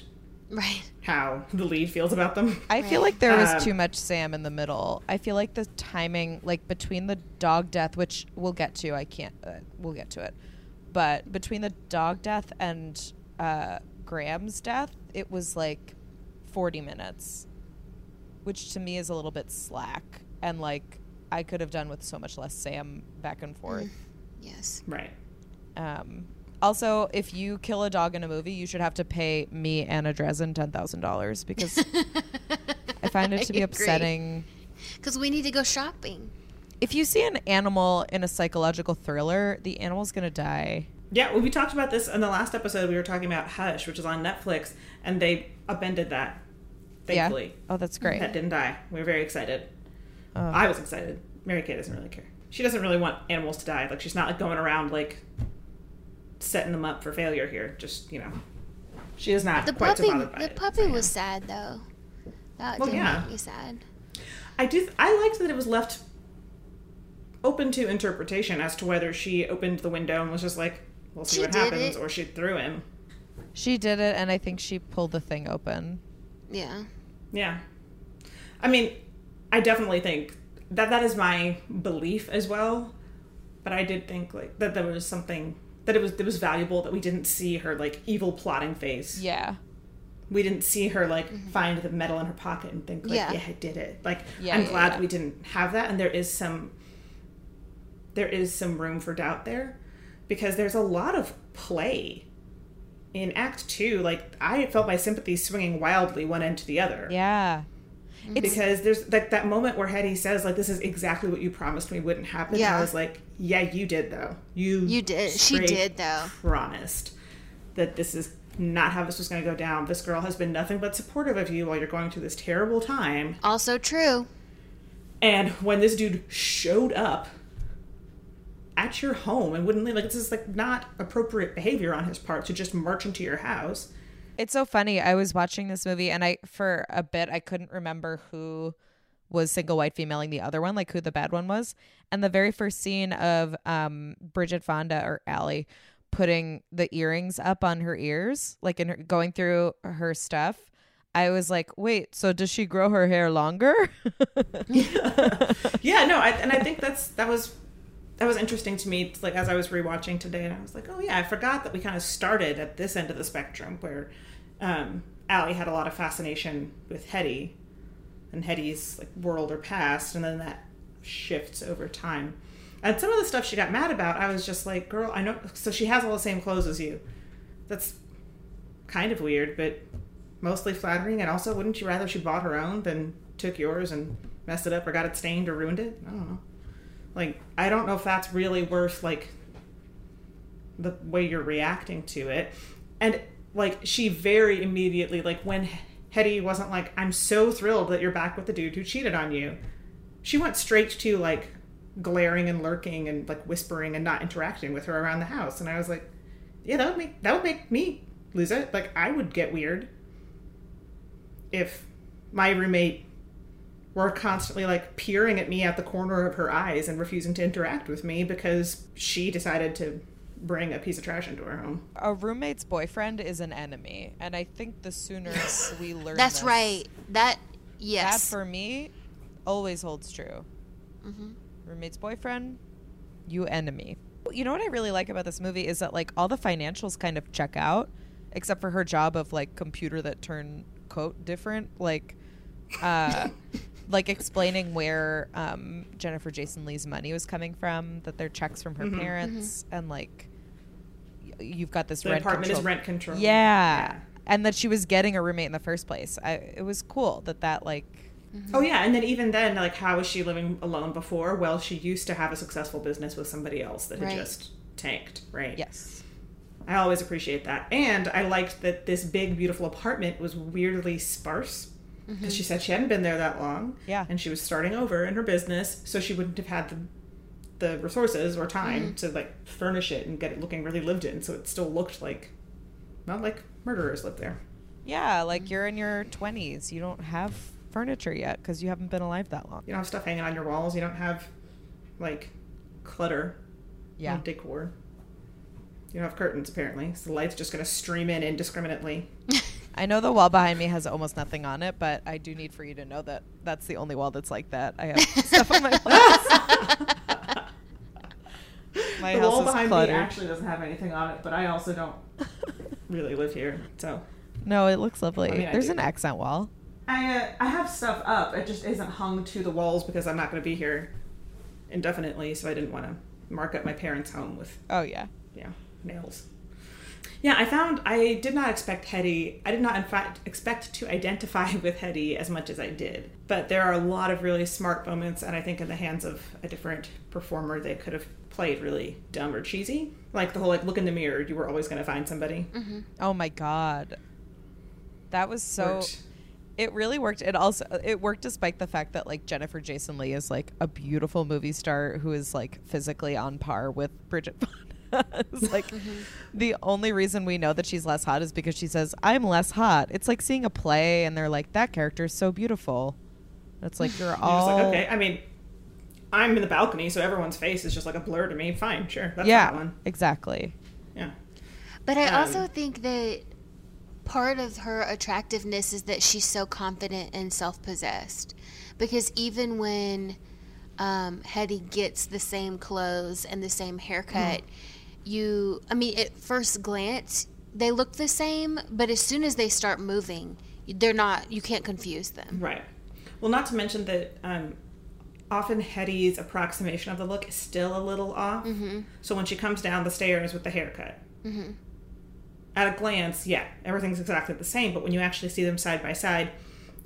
Right. how the lead feels about them. I feel like there was Um, too much Sam in the middle. I feel like the timing, like between the dog death, which we'll get to, I can't, uh, we'll get to it, but between the dog death and uh, Graham's death, it was like 40 minutes, which to me is a little bit slack. And like, I could have done with so much less Sam back and forth. Yes. Right. Um, also, if you kill a dog in a movie, you should have to pay me, Anna Dresden, $10,000 because I find it to be upsetting. Because we need to go shopping. If you see an animal in a psychological thriller, the animal's going to die. Yeah, well, we talked about this in the last episode. We were talking about Hush, which is on Netflix, and they upended that. Thankfully, Yeah. Oh, that's great. That didn't die. We were very excited. Oh. I was excited. Mary Kay doesn't really care. She doesn't really want animals to die. Like she's not like going around like setting them up for failure here. Just you know, she is not The quite puppy, so bothered by the it. puppy I am. was sad though. That Well, did yeah. make me sad. I do. I liked that it was left open to interpretation as to whether she opened the window and was just like, "We'll see She what happens," it. or she threw him. She did it, and I think she pulled the thing open. Yeah. Yeah. I mean, I definitely think that that is my belief as well. But I did think like that there was something that it was it was valuable that we didn't see her like evil plotting face. Yeah. We didn't see her like mm-hmm. find the metal in her pocket and think like, Yeah. yeah, I did it. Like Yeah, I'm yeah, glad we didn't have that and there is some there is some room for doubt there because there's a lot of play in act 2 like i felt my sympathy swinging wildly one end to the other Yeah. Mm-hmm. It's because there's like that moment where Hedy says like this is exactly what you promised me wouldn't happen. Yeah. I was like, yeah, you did though. You You did. She did, though. Promised that this is not how this was going to go down. This girl has been nothing but supportive of you while you're going through this terrible time. Also true. And when this dude showed up at your home and wouldn't leave, like this is like not appropriate behavior on his part to just march into your house. It's so funny. I was watching this movie and I for a bit I couldn't remember who was single white femaling the other one, like who the bad one was. And the very first scene of um Bridget Fonda or Allie putting the earrings up on her ears, like in her going through her stuff. I was like, wait, so does she grow her hair longer? yeah, no, I, and I think that's that was that was interesting to me. Like as I was rewatching today, and I was like, oh yeah, I forgot that we kind of started at this end of the spectrum where um, Allie had a lot of fascination with Hedy, and Hedy's like world or past, and then that shifts over time. And some of the stuff she got mad about, I was just like, girl, I know. So she has all the same clothes as you. That's kind of weird, but mostly flattering. And also, wouldn't you rather she bought her own than took yours and messed it up or got it stained or ruined it? I don't know. Like, I don't know if that's really worth like the way you're reacting to it. And like, she very immediately like when Hedy wasn't like, "I'm so thrilled that you're back with the dude who cheated on you." She went straight to like glaring and lurking and like whispering and not interacting with her around the house. And I was like, "Yeah, that would make that would make me lose it. Like, I would get weird." if my roommate were constantly like peering at me out the corner of her eyes and refusing to interact with me because she decided to bring a piece of trash into her home. a roommate's boyfriend is an enemy, and I think the sooner we learn That's this, right. That yes. That for me always holds true. Mm-hmm. Roommate's boyfriend, you enemy. You know what I really like about this movie is that like all the financials kind of check out, except for her job of like computer that turn quote different, like, uh, like explaining where um, Jennifer Jason Leigh's money was coming from, that they're checks from her mm-hmm. parents, mm-hmm. and like y- you've got this The rent apartment control- is rent control. Yeah. And that she was getting a roommate in the first place. I, it was cool that that like mm-hmm. Oh yeah, and then even then, like, how was she living alone before? Well, she used to have a successful business with somebody else that had Right. just tanked, right? yes. I always appreciate that, and I liked that this big, beautiful apartment was weirdly sparse. Mm-hmm. Because she said she hadn't been there that long, Yeah. and she was starting over in her business, so she wouldn't have had the the resources or time mm-hmm. to like furnish it and get it looking really lived in. So it still looked like, not like murderers lived there. Yeah, like you're in your 20s. You don't have furniture yet because you haven't been alive that long. You don't have stuff hanging on your walls. You don't have like clutter. Yeah. decor. You don't have curtains apparently, so the light's just going to stream in indiscriminately. I know the wall behind me has almost nothing on it, but I do need for you to know that that's the only wall that's like that. I have stuff on my walls. my the house wall is behind cluttered. me actually doesn't have anything on it, but I also don't really live here, so no, it looks lovely. I mean, There's an accent wall. I uh, I have stuff up. It just isn't hung to the walls because I'm not going to be here indefinitely, so I didn't want to mark up my parents' home with Oh yeah. yeah nails. Yeah, I found I did not expect Hedy. I did not, in fact, expect to identify with Hedy as much as I did. But there are a lot of really smart moments, and I think in the hands of a different performer, they could have played really dumb or cheesy. Like the whole like look in the mirror, you were always going to find somebody. Mm-hmm. Oh my god. That was so Worked. it really worked. It also it worked despite the fact that like Jennifer Jason Leigh is like a beautiful movie star who is like physically on par with Bridget. it's like the only reason we know that she's less hot is because she says I'm less hot. It's like seeing a play and they're like that character is so beautiful. It's like you're You're all like, okay. I mean, I'm in the balcony, so everyone's face is just like a blur to me. Fine, sure, that's yeah, that one. exactly. Yeah. But I Um, also think that part of her attractiveness is that she's so confident and self possessed. Because even when um, Hedy gets the same clothes and the same haircut, you, I mean, at first glance, they look the same, but as soon as they start moving, they're not, you can't confuse them. Right. Well, not to mention that um, often Hedy's approximation of the look is still a little off. So when she comes down the stairs with the haircut, at a glance, yeah, everything's exactly the same. But when you actually see them side by side,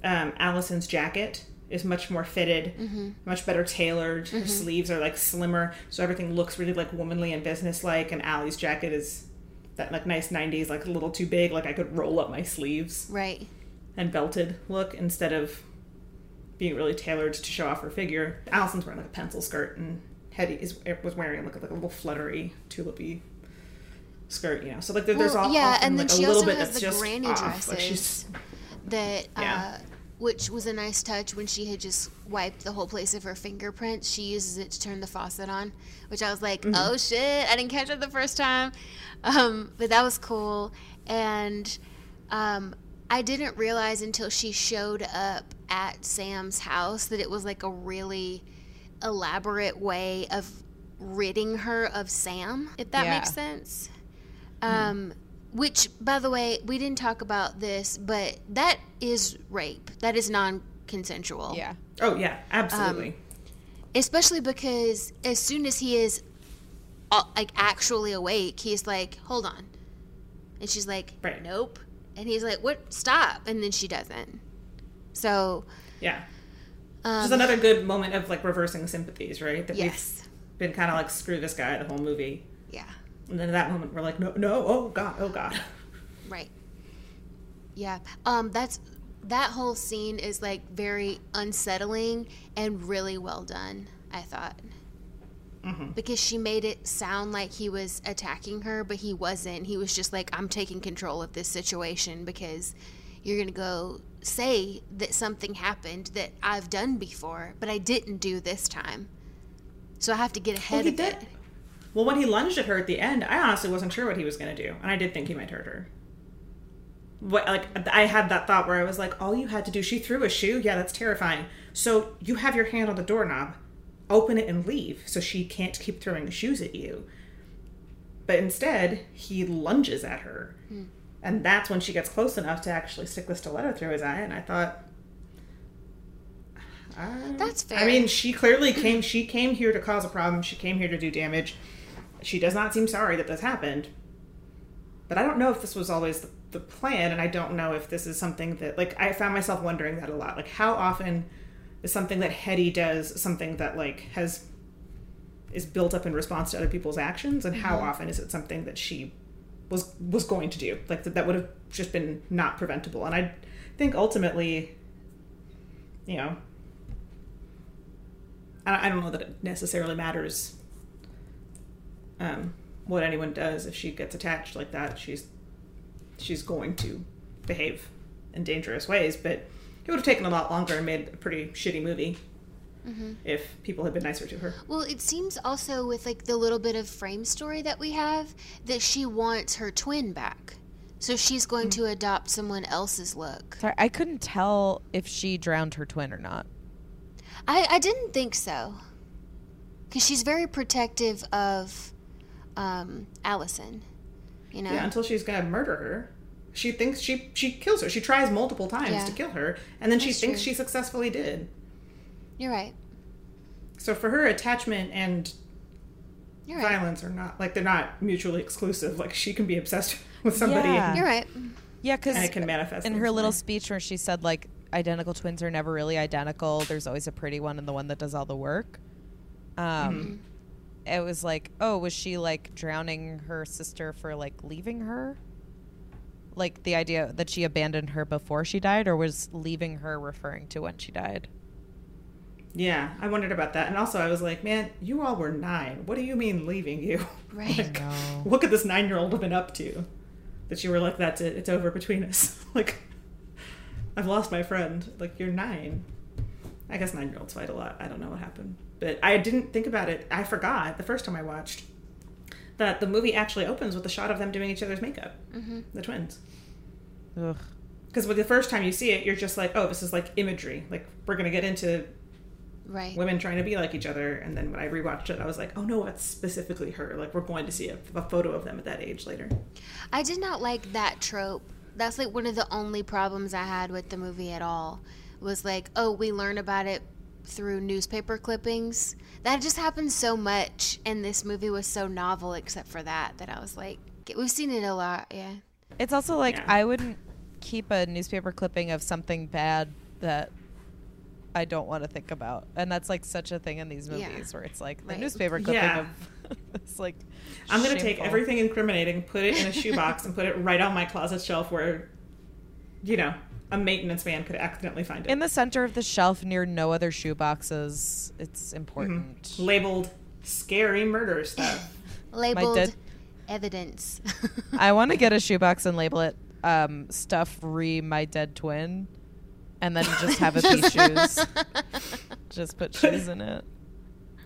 um, Allison's jacket is much more fitted, mm-hmm. much better tailored. Her mm-hmm. sleeves are like slimmer, so everything looks really like womanly and businesslike. And Allie's jacket is that like nice '90s, like a little too big, like I could roll up my sleeves Right. and belted look instead of being really tailored to show off her figure. Allison's wearing like a pencil skirt, and Hedy is eh, was wearing like a, like a little fluttery, tulipy skirt. You know, so like there, there's all yeah, often, and then like, a she little bit has that's just granny off. dresses Like she's that Yeah. Uh, which was a nice touch when she had just wiped the whole place of her fingerprints. She uses it to turn the faucet on, which I was like, Mm-hmm. "Oh shit, I didn't catch it the first time." Um, but that was cool and um I didn't realize until she showed up at Sam's house that it was like a really elaborate way of ridding her of Sam, if that Yeah. makes sense. Um, which, by the way, we didn't talk about this, but that is rape. That is non consensual. Yeah. oh yeah, absolutely. Especially because as soon as he is uh, like actually awake, he's like, hold on. And she's like, Right. nope. And he's like, what? Stop. And then she doesn't. So, yeah, um, just another good moment of like reversing sympathies, right? That yes. we've been kind of like screw this guy the whole movie, Yeah. And then at that moment we're like, no, no, oh god, oh god. Right. Yeah. Um that's that whole scene is like very unsettling and really well done, I thought. Because she made it sound like he was attacking her, but he wasn't. He was just like, I'm taking control of this situation because you're going to go say that something happened that I've done before, but I didn't do this time. So I have to get ahead he of did. it. Well, when he lunged at her at the end, I honestly wasn't sure what he was going to do, and I did think he might hurt her. What like I had that thought where I was like, all you had to do, she threw a shoe. Yeah, that's terrifying. So you have your hand on the doorknob, open it and leave, so she can't keep throwing shoes at you. But instead, he lunges at her, and that's when she gets close enough to actually stick the stiletto through his eye. And I thought. uh, That's fair. I mean, she clearly came. She came here to cause a problem. She came here to do damage. She does not seem sorry that this happened. But I don't know if this was always the, the plan, and I don't know if this is something that, like, I found myself wondering that a lot. Like, how often is something that Hedy does something that, like, has is built up in response to other people's actions, and how mm-hmm. often is it something that she was was going to do, like that that would have just been not preventable? And I think ultimately, you know, I I don't know that it necessarily matters um, what anyone does if she gets attached like that. She's she's going to behave in dangerous ways, but it would have taken a lot longer and made a pretty shitty movie if people had been nicer to her. Well, it seems also with like the little bit of frame story that we have that she wants her twin back. So she's going to adopt someone else's look. Sorry, I couldn't tell if she drowned her twin or not. I, I didn't think so. Because she's very protective of um, Allison. You know? Yeah, until she's gonna murder her. She thinks she she kills her. She tries multiple times Yeah. to kill her, and then she thinks true. she successfully did. You're right. So for her, attachment and You're right. violence are not like they're not mutually exclusive. Like she can be obsessed with somebody, Yeah. You're right. Yeah, because and it can manifest in in her this little way. speech where she said like identical twins are never really identical. There's always a pretty one and the one that does all the work. Um, Mm-hmm. It was like, oh, was she like drowning her sister for like leaving her? Like the idea that she abandoned her before she died, or was leaving her referring to when she died? Yeah, I wondered about that, and also I was like, man, you all were nine. What do you mean leaving you? Right. like, No. what could this nine-year-old have been up to? That you were like, that's it. It's over between us. like, I've lost my friend. Like you're nine. I guess nine-year-olds fight a lot. I don't know what happened, but I didn't think about it. I forgot the first time I watched that the movie actually opens with a shot of them doing each other's makeup, Mm-hmm. the twins. Ugh. Because with the first time you see it, you're just like, oh, this is like imagery. Like we're gonna get into Right. women trying to be like each other. And then when I rewatched it, I was like, oh no, that's specifically her. Like we're going to see a, a photo of them at that age later. I did not like that trope. That's like one of the only problems I had with the movie at all. Was like, oh, we learn about it through newspaper clippings. That just happens so much, and this movie was so novel, except for that, that I was like, we've seen it a lot, yeah. It's also like Yeah. I wouldn't keep a newspaper clipping of something bad that I don't want to think about, and that's like such a thing in these Yeah. movies where it's like the Right. newspaper clipping Yeah. of it's like I'm gonna take everything incriminating, put it in a shoebox, and put it right on my closet shelf where, you know, a maintenance man could accidentally find it. in the center of the shelf near no other shoe boxes. It's important. Mm-hmm. Labeled scary murder stuff. Labeled dead- evidence. I want to get a shoebox and label it um, "Stuff Re My Dead Twin," and then just have it be shoes. Just put shoes in it.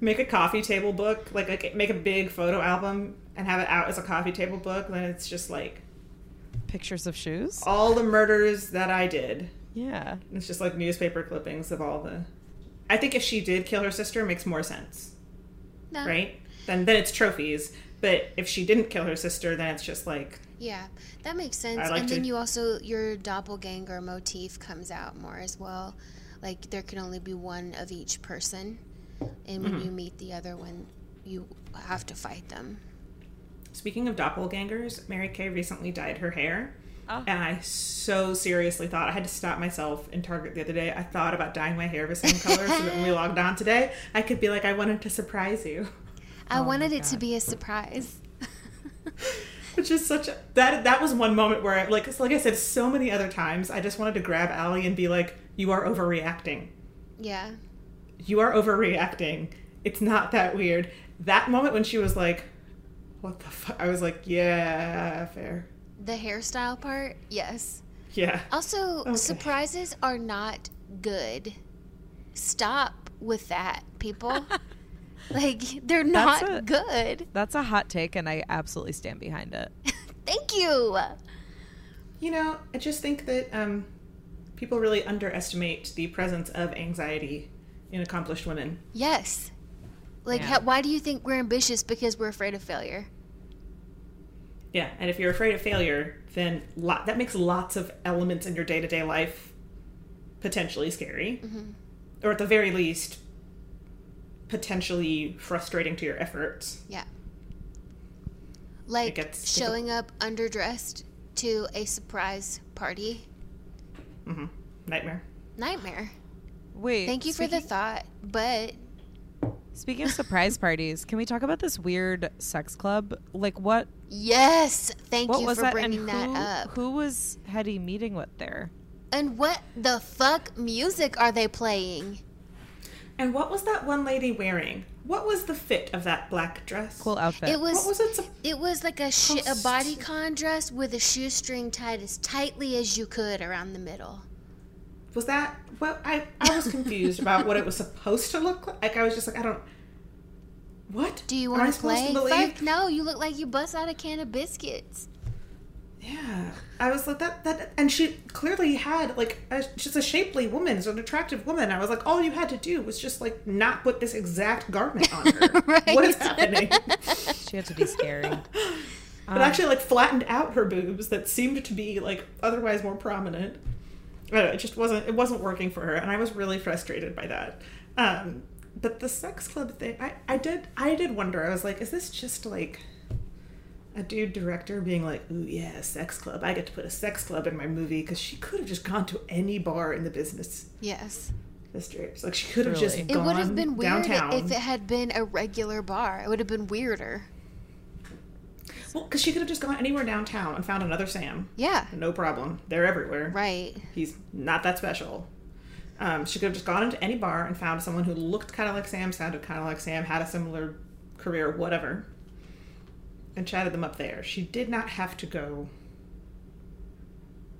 make a coffee table book, like, like make a big photo album and have it out as a coffee table book. Then it's just like Pictures of shoes. all the murders that I did. Yeah. It's just like newspaper clippings of all the. I think if she did kill her sister, it makes more sense, no. right? Then then it's trophies. But if she didn't kill her sister, then it's just like Yeah, that makes sense. Like and to- then you also your doppelganger motif comes out more as well. Like there can only be one of each person, and when Mm-hmm. you meet the other one, you have to fight them. Speaking of doppelgangers, Mary Kay recently dyed her hair. Oh. And I so seriously thought I had to stop myself in Target the other day. I thought about dyeing my hair the same color so that when we logged on today, I could be like, I wanted to surprise you. I Oh wanted it to be a surprise. Which is such a that that was one moment where like like I said so many other times I just wanted to grab Allie and be like, You are overreacting. yeah, You are overreacting. It's not that weird. That moment when she was like, What the fuck? I was like, Yeah, fair. the hairstyle part, yes. Yeah. Also, Okay. surprises are not good. Stop with that, people. like they're That's not a- good. That's a hot take, and I absolutely stand behind it. Thank you. You know, I just think that um, people really underestimate the presence of anxiety in accomplished women. Yes. Like, Yeah. how, why do you think we're ambitious? Because we're afraid of failure. Yeah, and if you're afraid of failure, then lot, that makes lots of elements in your day to day life potentially scary, or at the very least, potentially frustrating to your efforts. Yeah. Like gets showing up underdressed to a surprise party. hmm Nightmare. Nightmare. Wait. Thank you for the thought, but Speaking of surprise parties, can we talk about this weird sex club? Like what? yes, thank What you was for that? bringing and that who, up. who was Hedy meeting with there? And what the fuck music are they playing? And what was that one lady wearing? What was the fit of that black dress? Cool outfit. It was What was it? sup- It was like a sh- a bodycon dress with a shoestring tied as tightly as you could around the middle. Was that? Well, I I was confused about what it was supposed to look like. Like I was just like, I don't. What? Do you want to play? believe- Fuck no! You look like you bust out a can of biscuits. Yeah, I was like that. That and she clearly had like a, she's a shapely woman, she's an attractive woman. I was like, all you had to do was just like not put this exact garment on her. Right. What is happening? she had to be scary. it Um, actually like flattened out her boobs that seemed to be like otherwise more prominent. I don't know, it just wasn't it wasn't working for her, and I was really frustrated by that. Um, but the sex club thing, I, I did I did wonder. I was like, is this just like a dude director being like, "Ooh yeah, sex club. I get to put a sex club in my movie" because she could have just gone to any bar in the business Yes. district. Like she could have just Truly. It would have been weird downtown. if it had been a regular bar. It would have been weirder. Well, because she could have just gone anywhere downtown and found another Sam. Yeah. No problem. They're everywhere. Right. He's not that special. Um, she could have just gone into any bar and found someone who looked kind of like Sam, sounded kind of like Sam, had a similar career, whatever, and chatted them up there. She did not have to go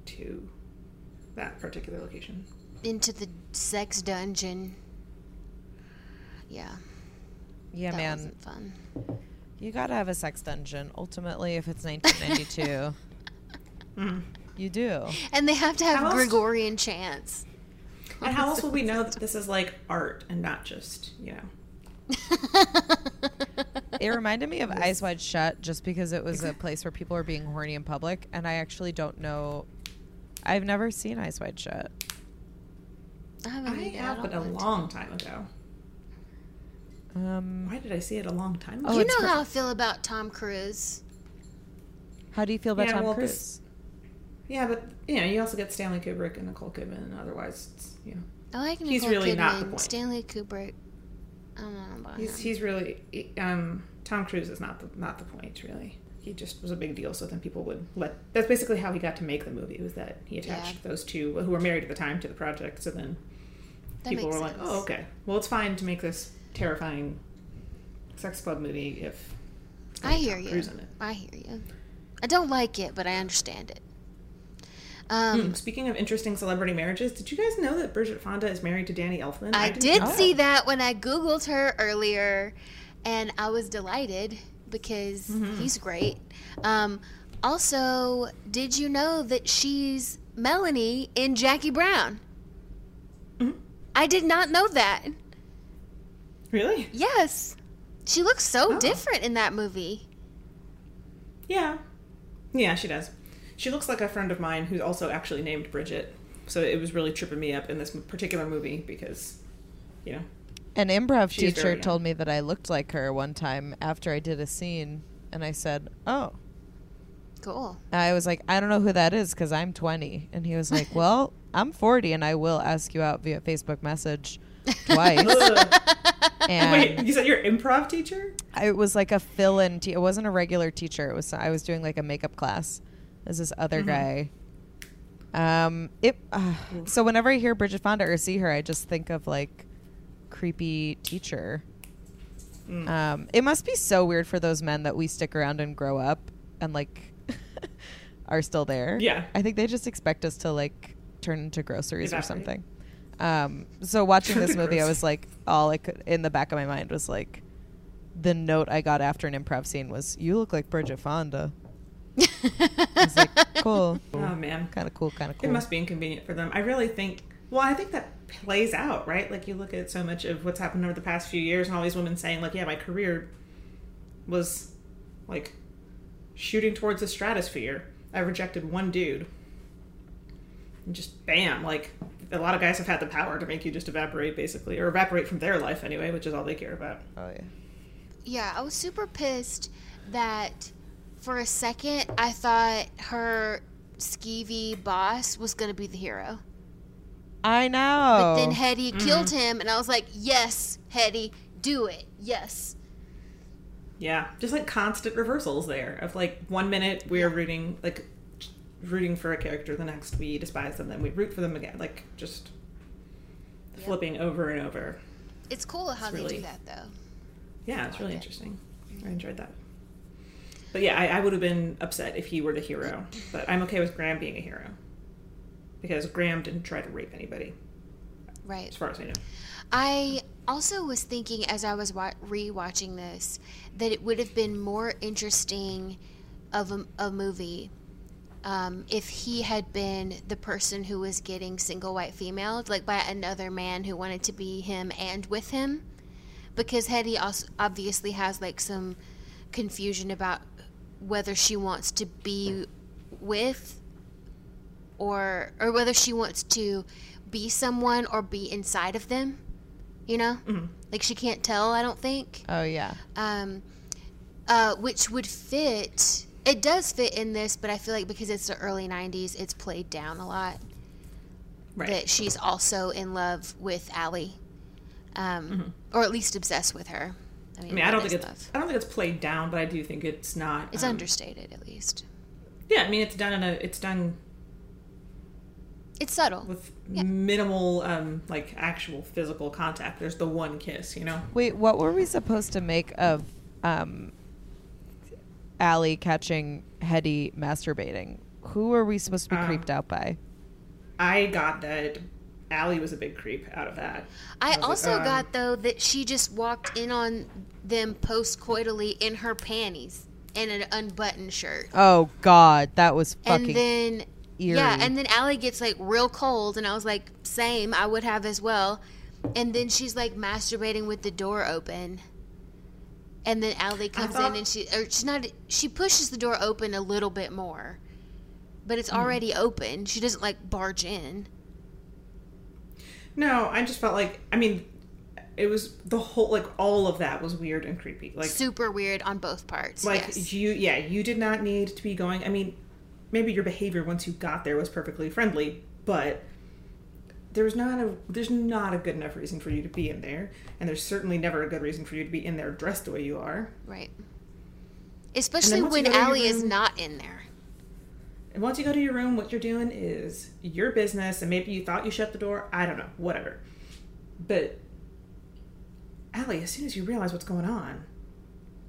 to that particular location. Into the sex dungeon. Yeah. yeah, that man. wasn't fun. You gotta have a sex dungeon. Ultimately, if it's 1992, Mhm. you do. And they have to have How else- Gregorian chants. And how else will we know that this is like art and not just, you know? It reminded me of Eyes Wide Shut just because it was a place where people were being horny in public, and I actually don't know. I've never seen Eyes Wide Shut. I haven't. I have, but a long time ago. Um, Why did I see it a long time ago? Oh, you know for- how I feel about Tom Cruise. how do you feel about Yeah, Tom well, Cruise? Yeah, but you know, you also get Stanley Kubrick and Nicole Kidman, and otherwise, it's, you know, I like Nicole He's really Kidman, not the point. Stanley Kubrick. I don't know about he's him. he's really um, Tom Cruise is not the not the point really. He just was a big deal, so then people would let. That's basically how he got to make the movie. Was that he attached Yeah. those two who were married at the time to the project, so then That people makes were like, "Oh, okay. Well, it's fine to make this terrifying sex club movie if I hear Tom you. Cruise in it." I hear you. I don't like it, but I understand it. Um, Hmm, Speaking of interesting celebrity marriages, did you guys know that Bridget Fonda is married to Danny Elfman? I didn't did know see that. when I googled her earlier, and I was delighted because Mm-hmm. he's great. Um, also, did you know that she's Melanie in Jackie Brown? Mhm. I did not know that. Really? Yes, she looks so Oh. different in that movie. Yeah. Yeah, she does. She looks like a friend of mine who's also actually named Bridget. So it was really tripping me up in this particular movie because, you know, An improv teacher told me that I looked like her one time after I did a scene, and I said, "Oh." Cool. I was like, "I don't know who that is because I'm 20," and he was like, "Well, I'm 40, and I will ask you out via Facebook message twice." Wait, you said you're an improv teacher? it was like a fill-in. Te- it wasn't a regular teacher. It was I was doing like a makeup class. There's this other guy. Um, it. Uh, so whenever I hear Bridget Fonda or see her, I just think of like creepy teacher. Mm. Um, it must be so weird for those men that we stick around and grow up and like are still there. Yeah. I think they just expect us to like turn into groceries or something. Um, so watching this movie, I was like, all I could in the back of my mind was like, the note I got after an improv scene was, "You look like Bridget Fonda." I was like, cool, Oh, man. kind of cool, kind of cool. It must be inconvenient for them. I really think. Well, I think that plays out, right? Like you look at so much of what's happened over the past few years, and all these women saying, like, "Yeah, my career was like shooting towards the stratosphere. I rejected one dude, and just bam! Like a lot of guys have had the power to make you just evaporate, basically, or evaporate from their life anyway, which is all they care about. oh yeah. Yeah, I was super pissed that for a second I thought her skeevy boss was gonna be the hero. I know. But then Hedy mm-hmm. killed him, and I was like, yes, Hedy, do it. Yes. Yeah, just like constant reversals there of like one minute we're rooting like rooting for a character, the next we despise them, then we root for them again. Like just Yep. flipping over and over. It's cool how It's they really- do that, though. Yeah, it's really interesting. Mm-hmm. I enjoyed that. But yeah, I, I would have been upset if he were the hero. But I'm okay with Graham being a hero because Graham didn't try to rape anybody, Right. as far as I know. I also was thinking as I was wa- rewatching this that it would have been more interesting of a, a movie um, if he had been the person who was getting single white female, like by another man who wanted to be him and with him, because Hedy also obviously has like some confusion about whether she wants to be with or or whether she wants to be someone or be inside of them you know Mhm. like she can't tell i don't think Oh yeah. um uh which would fit it does fit in this but i feel like because it's the early 90s it's played down a lot Right. that she's also in love with Allie, um, or at least obsessed with her. I mean, Mm-hmm. I mean, I don't think is it's love? I don't think it's played down, but I do think it's not. It's um, understated, at least. Yeah, I mean, it's done in a it's done It's subtle. with Yeah. minimal um like actual physical contact. There's the one kiss, you know. Wait, what were we supposed to make of um, Allie catching Hedy masturbating? Who are we supposed to be Um, creeped out by? I got that Allie was a big creep out of that. I was like, also uh, got though that she just walked in on them post coitally in her panties and an unbuttoned shirt. Oh God, that was And fucking then eerie. yeah, and then Allie gets like real cold, and I was like, same, I would have as well. And then she's like masturbating with the door open. And then Allie comes thought- in and she or she's not she pushes the door open a little bit more. But it's hmm. already open. She doesn't like barge in. No, I just felt like I mean, it was the whole like all of that was weird and creepy. Like Super weird on both parts. like yes. you yeah you did not need to be going i mean maybe your behavior once you got there was perfectly friendly but there's not a there's not a good enough reason for you to be in there and there's certainly never a good reason for you to be in there dressed the way you are Right. Especially when go to your Allie is not in there. and once you go to your room what you're doing is your business and maybe you thought you shut the door i don't know whatever but Allie, as soon as you realize what's going on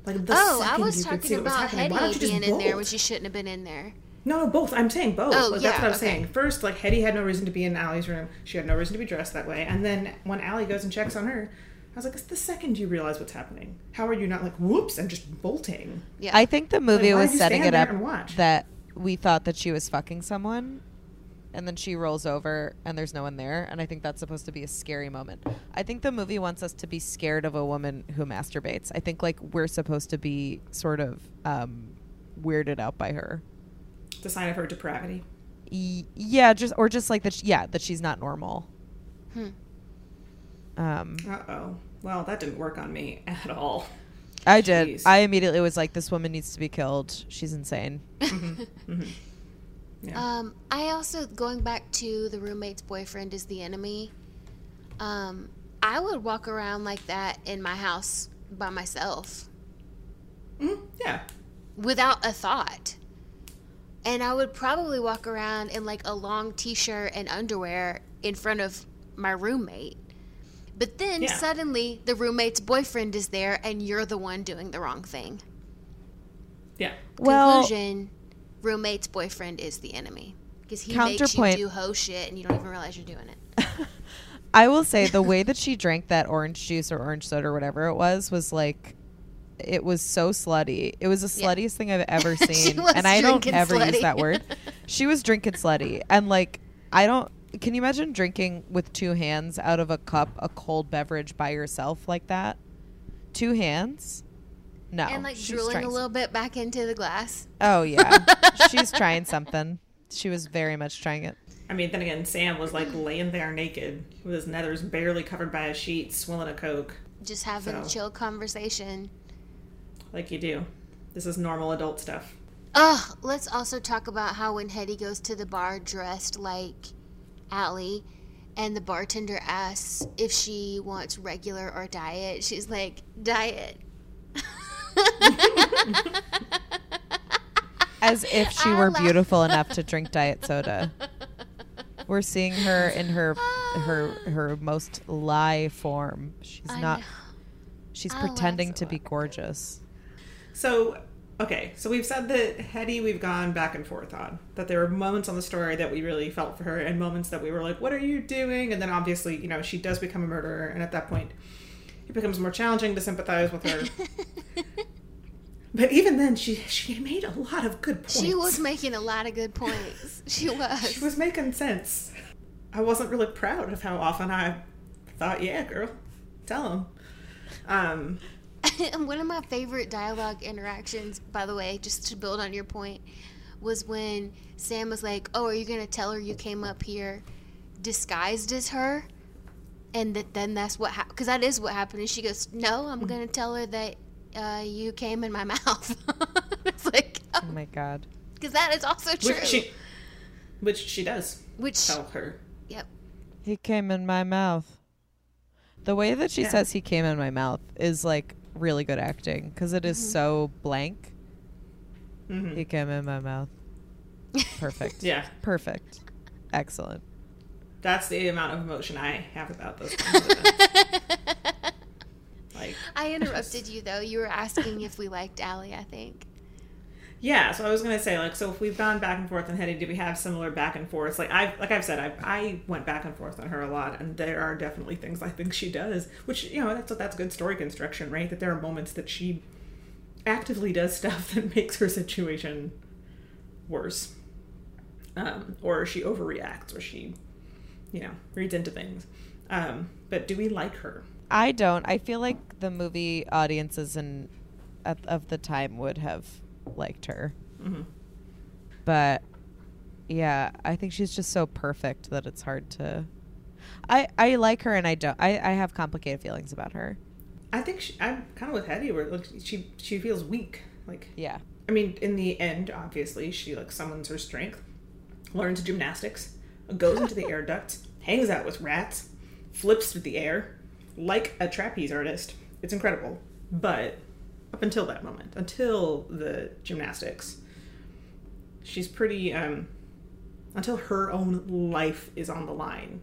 like the Oh, I second was you could talking see what was about happening, why don't Hedy being in there when she shouldn't have been in there. No, no, both. I'm saying both. Oh, Like, yeah, that's what I'm okay. saying. First, like Hedy had no reason to be in Allie's room. She had no reason to be dressed that way. And then when Allie goes and checks on her, I was like, it's the second you realize what's happening. How are you not like whoops and just bolting? Yeah. I think the movie why'd was setting it up and watch? that we thought that she was fucking someone, and then she rolls over and there's no one there, and I think that's supposed to be a scary moment. I think the movie wants us to be scared of a woman who masturbates. I think like we're supposed to be sort of um, weirded out by her. The sign of her depravity. Y- yeah, just or just like that. sh- Yeah, that she's not normal. Hmm. Um, Uh oh. Well, that didn't work on me at all. I did. I immediately was like, "This woman needs to be killed. She's insane." Yeah. Um, I also going back to the roommate's boyfriend is the enemy. Um, I would walk around like that in my house by myself Mhm, Yeah. without a thought. And I would probably walk around in like a long t-shirt and underwear in front of my roommate. But then Yeah. suddenly the roommate's boyfriend is there and you're the one doing the wrong thing. Yeah. Well, Conclusion, roommate's boyfriend is the enemy. Because he makes you Counterpoint. do hoe shit and you don't even realize you're doing it. I will say the way that she drank that orange juice or orange soda or whatever it was was like it was so slutty. It was the Yeah. sluttiest thing I've ever She seen. was and I don't drinking ever use slutty. that word. She was drinking slutty. And like I don't can you imagine drinking with two hands out of a cup a cold beverage by yourself like that? Two hands? No. and like she's drooling trying a s- little bit back into the glass. Oh yeah. She's trying something. She was very much trying it. I mean, then again, Sam was like laying there naked with his nethers barely covered by a sheet, swilling a Coke, Just having a So. chill conversation. Like you do. This is normal adult stuff. Ugh, let's also talk about how when Hedy goes to the bar dressed like Allie and the bartender asks if she wants regular or diet, she's like, diet. As if she I were laugh. beautiful enough to drink diet soda. We're seeing her in her her her most lie form. She's I not know. she's I pretending so to be hard. gorgeous. So, okay, so we've said that Hedy we've gone back and forth on. That there were moments on the story that we really felt for her and moments that we were like, what are you doing? And then obviously, you know, she does become a murderer, and at that point, it becomes more challenging to sympathize with her. but even then, she she made a lot of good points. She was making a lot of good points. She was. She was making sense. I wasn't really proud of how often I thought, yeah, girl, tell him. Um, one of my favorite dialogue interactions, by the way, just to build on your point, was when Sam was like, "Oh, are you gonna tell her you came up here disguised as her?" And that then that's what happened because that is what happened. And she goes, "No, I'm gonna tell her that uh, you came in my mouth." it's like Oh my god. because that is also true. which she, which she does Which tell her. yep, He came in my mouth. The way that she Yeah. says he came in my mouth is like really good acting because it is Mm-hmm. so blank. Mhm. He came in my mouth. Perfect. Yeah, Perfect. Excellent. that's the amount of emotion I have about those. Kinds of events. Like, I interrupted you though. You were asking if we liked Allie. I think. Yeah. So I was gonna say, like, so if we've gone back and forth on Hedy, do we have similar back and forths? Like I, like I've said, I, I went back and forth on her a lot, and there are definitely things I think she does, which you know, that's that's good story construction, right? That there are moments that she actively does stuff that makes her situation worse, um, or she overreacts, or she, you know, reads into things. Um, but do we like her? I don't. I feel like the movie audiences and of, of the time would have liked her, hmm but yeah, I think she's just so perfect that it's hard to. I I like her and I don't. I I have complicated feelings about her. I think she, I'm kind of with Hedy, where like she she feels weak. Like Yeah. I mean, in the end, obviously, she like summons her strength, learns gymnastics, goes into the air duct, hangs out with rats, flips through the air like a trapeze artist. It's incredible. But up until that moment, until the gymnastics, she's pretty um until her own life is on the line.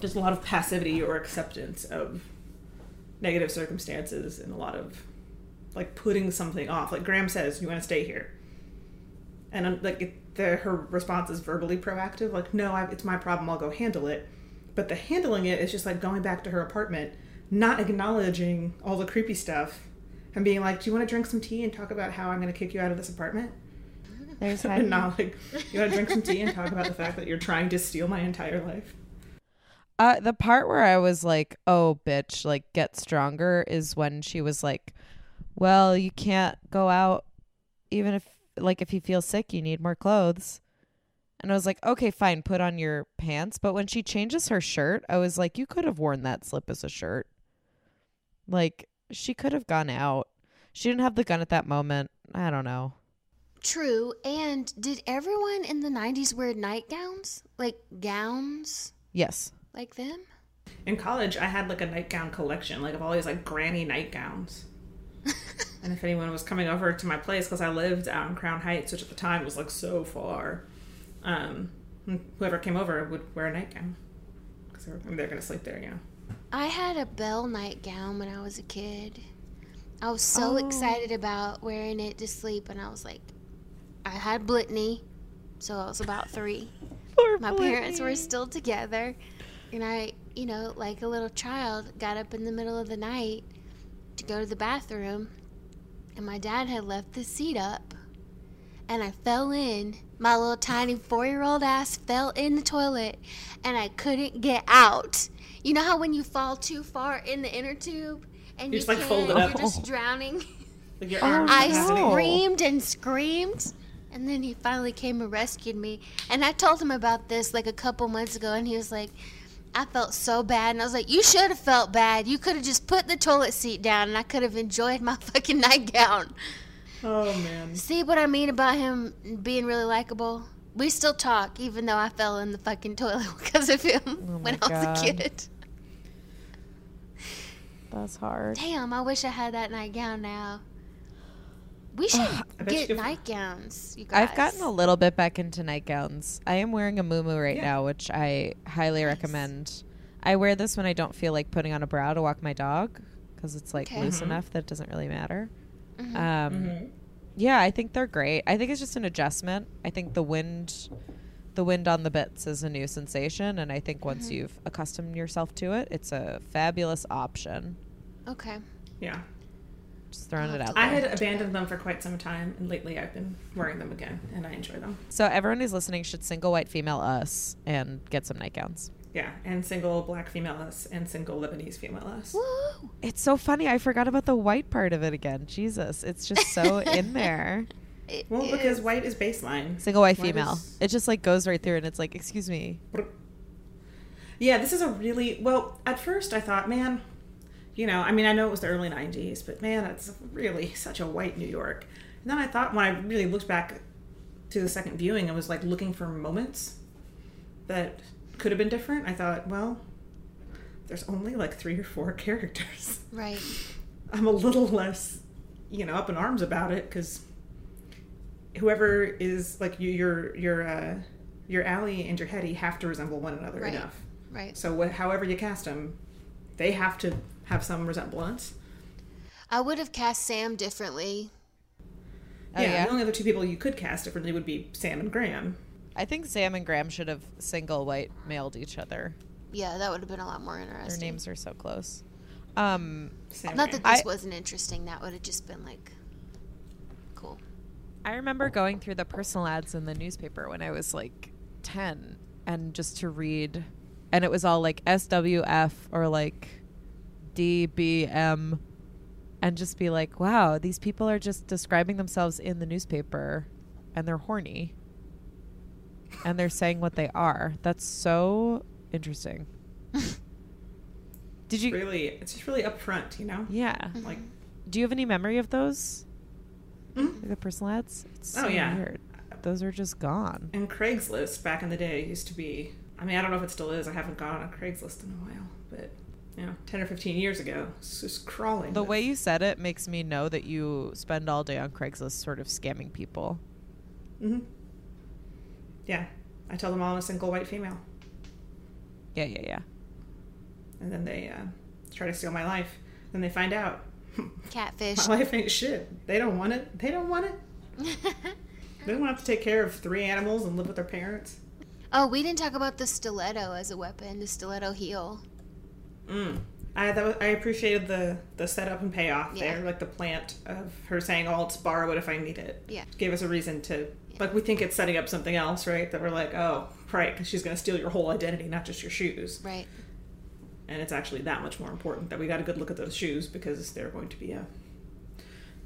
There's a lot of passivity or acceptance of negative circumstances and a lot of like putting something off. Like Graham says, you want to stay here, and um, like it, the, her response is verbally proactive. Like, no, I, it's my problem. I'll go handle it. But the handling it is just like going back to her apartment, not acknowledging all the creepy stuff, and being like, "Do you want to drink some tea and talk about how I'm going to kick you out of this apartment?" There's and not like, "You want to drink some tea and talk about the fact that you're trying to steal my entire life." Uh, the part where I was like, "Oh, bitch, like get stronger," is when she was like, "Well, you can't go out, even if like if you feel sick, you need more clothes." And I was like, "Okay, fine, put on your pants." But when she changes her shirt, I was like, "You could have worn that slip as a shirt." Like she could have gone out. She didn't have the gun at that moment. I don't know. True. And did everyone in the 90s wear nightgowns? Like gowns Yes. like them? In college, I had like a nightgown collection, like of all these like granny nightgowns. and if anyone was coming over to my place, because I lived out in Crown Heights, which at the time was like so far, um, whoever came over would wear a nightgown because they're, they're gonna sleep there, you know. I had a bell nightgown when I was a kid. I was so Oh. excited about wearing it to sleep, and I was like, I had Blitney, so I was about three. My parents were still together, and I, you know, like a little child, got up in the middle of the night to go to the bathroom, and my dad had left the seat up, and I fell in. My little tiny four year old ass fell in the toilet, and I couldn't get out. You know how when you fall too far in the inner tube and You you, just, like, can't, fold it you're up. just drowning? Like your Oh. I no. screamed and screamed. And then he finally came and rescued me. And I told him about this like a couple months ago, and he was like, I felt so bad. And I was like, You should have felt bad. You could have just put the toilet seat down, and I could have enjoyed my fucking nightgown. Oh man. See what I mean about him being really likable? We still talk, even though I fell in the fucking toilet because of him Oh when I was God. a kid. That's hard. Damn, I wish I had that nightgown now. We should get nightgowns, you guys. I've gotten a little bit back into nightgowns. I am wearing a muumuu right Yeah. now, which I highly recommend. I wear this when I don't feel like putting on a bra to walk my dog because it's like Okay. loose Mhm. enough that it doesn't really matter. Mhm. Um, Mhm. Yeah, I think they're great. I think it's just an adjustment. I think the wind, the wind on the bits is a new sensation, and I think once Mhm. you've accustomed yourself to it, it's a fabulous option. Okay. Yeah. Just throwing it out to I had abandoned them for quite some time, and lately I've been wearing them again, and I enjoy them. So everyone who's listening should single white female us and get some nightgowns. Yeah, and single black female us and single Lebanese female us. Woo! It's so funny. I forgot about the white part of it again. Jesus, it's just so in there. It Well, because is- white is baseline. Single white White female. is- It just like goes right through, and it's like, excuse me. Yeah, this is a really well. At first, I thought, man, you know, I mean, I know it was the early '90s, but man, it's really such a white New York. And then I thought, when I really looked back to the second viewing, I was like looking for moments that could have been different. I thought, well, there's only like three or four characters. right. I'm a little less, you know, up in arms about it because whoever is like you, your your uh, your Allie and your Hedy have to resemble one another Right. enough. Right. So wh- however you cast them, they have to have some resemblance. I would have cast Sam differently. Oh, yeah, yeah? The only other two people you could cast differently would be Sam and Graham. I think Sam and Graham should have single white mailed each other. Yeah, that would have been a lot more interesting. Their names are so close. Um, Sam Not Graham. that this I- wasn't interesting. That would have just been like cool. I remember going through the personal ads in the newspaper when I was like 10 and just to read, and it was all like SWF or like DBM, and just be like, wow, these people are just describing themselves in the newspaper and they're horny and they're saying what they are. That's so interesting. Did you? Really, it's just really upfront, you know. Yeah. Like, Do you have any memory of those? Mhm. The personal ads? It's Oh, so yeah. weird. Those are just gone. and Craigslist back in the day used to be. I mean, I don't know if it still is. I haven't gone on Craigslist in a while, but you know, ten or fifteen years ago, it's just crawling. The way you said it makes me know that you spend all day on Craigslist sort of scamming people. Mhm. Yeah, I tell them all I'm a single white female, Yeah, yeah, yeah. and then they uh, try to steal my life. Then they find out Catfish. my life ain't shit. They don't want it. They don't want it. They don't have to take care of three animals and live with their parents. oh, we didn't talk about the stiletto as a weapon, the stiletto heel. Mm. I that was, I appreciated the the setup and payoff Yeah. there, like the plant of her saying, "Oh, let's borrow it if I need it." Yeah. gave us a reason to like we think it's setting up something else, right? That we're like, oh, right, because she's going to steal your whole identity, not just your shoes. Right. And it's actually that much more important that we got a good look at those shoes because they're going to be a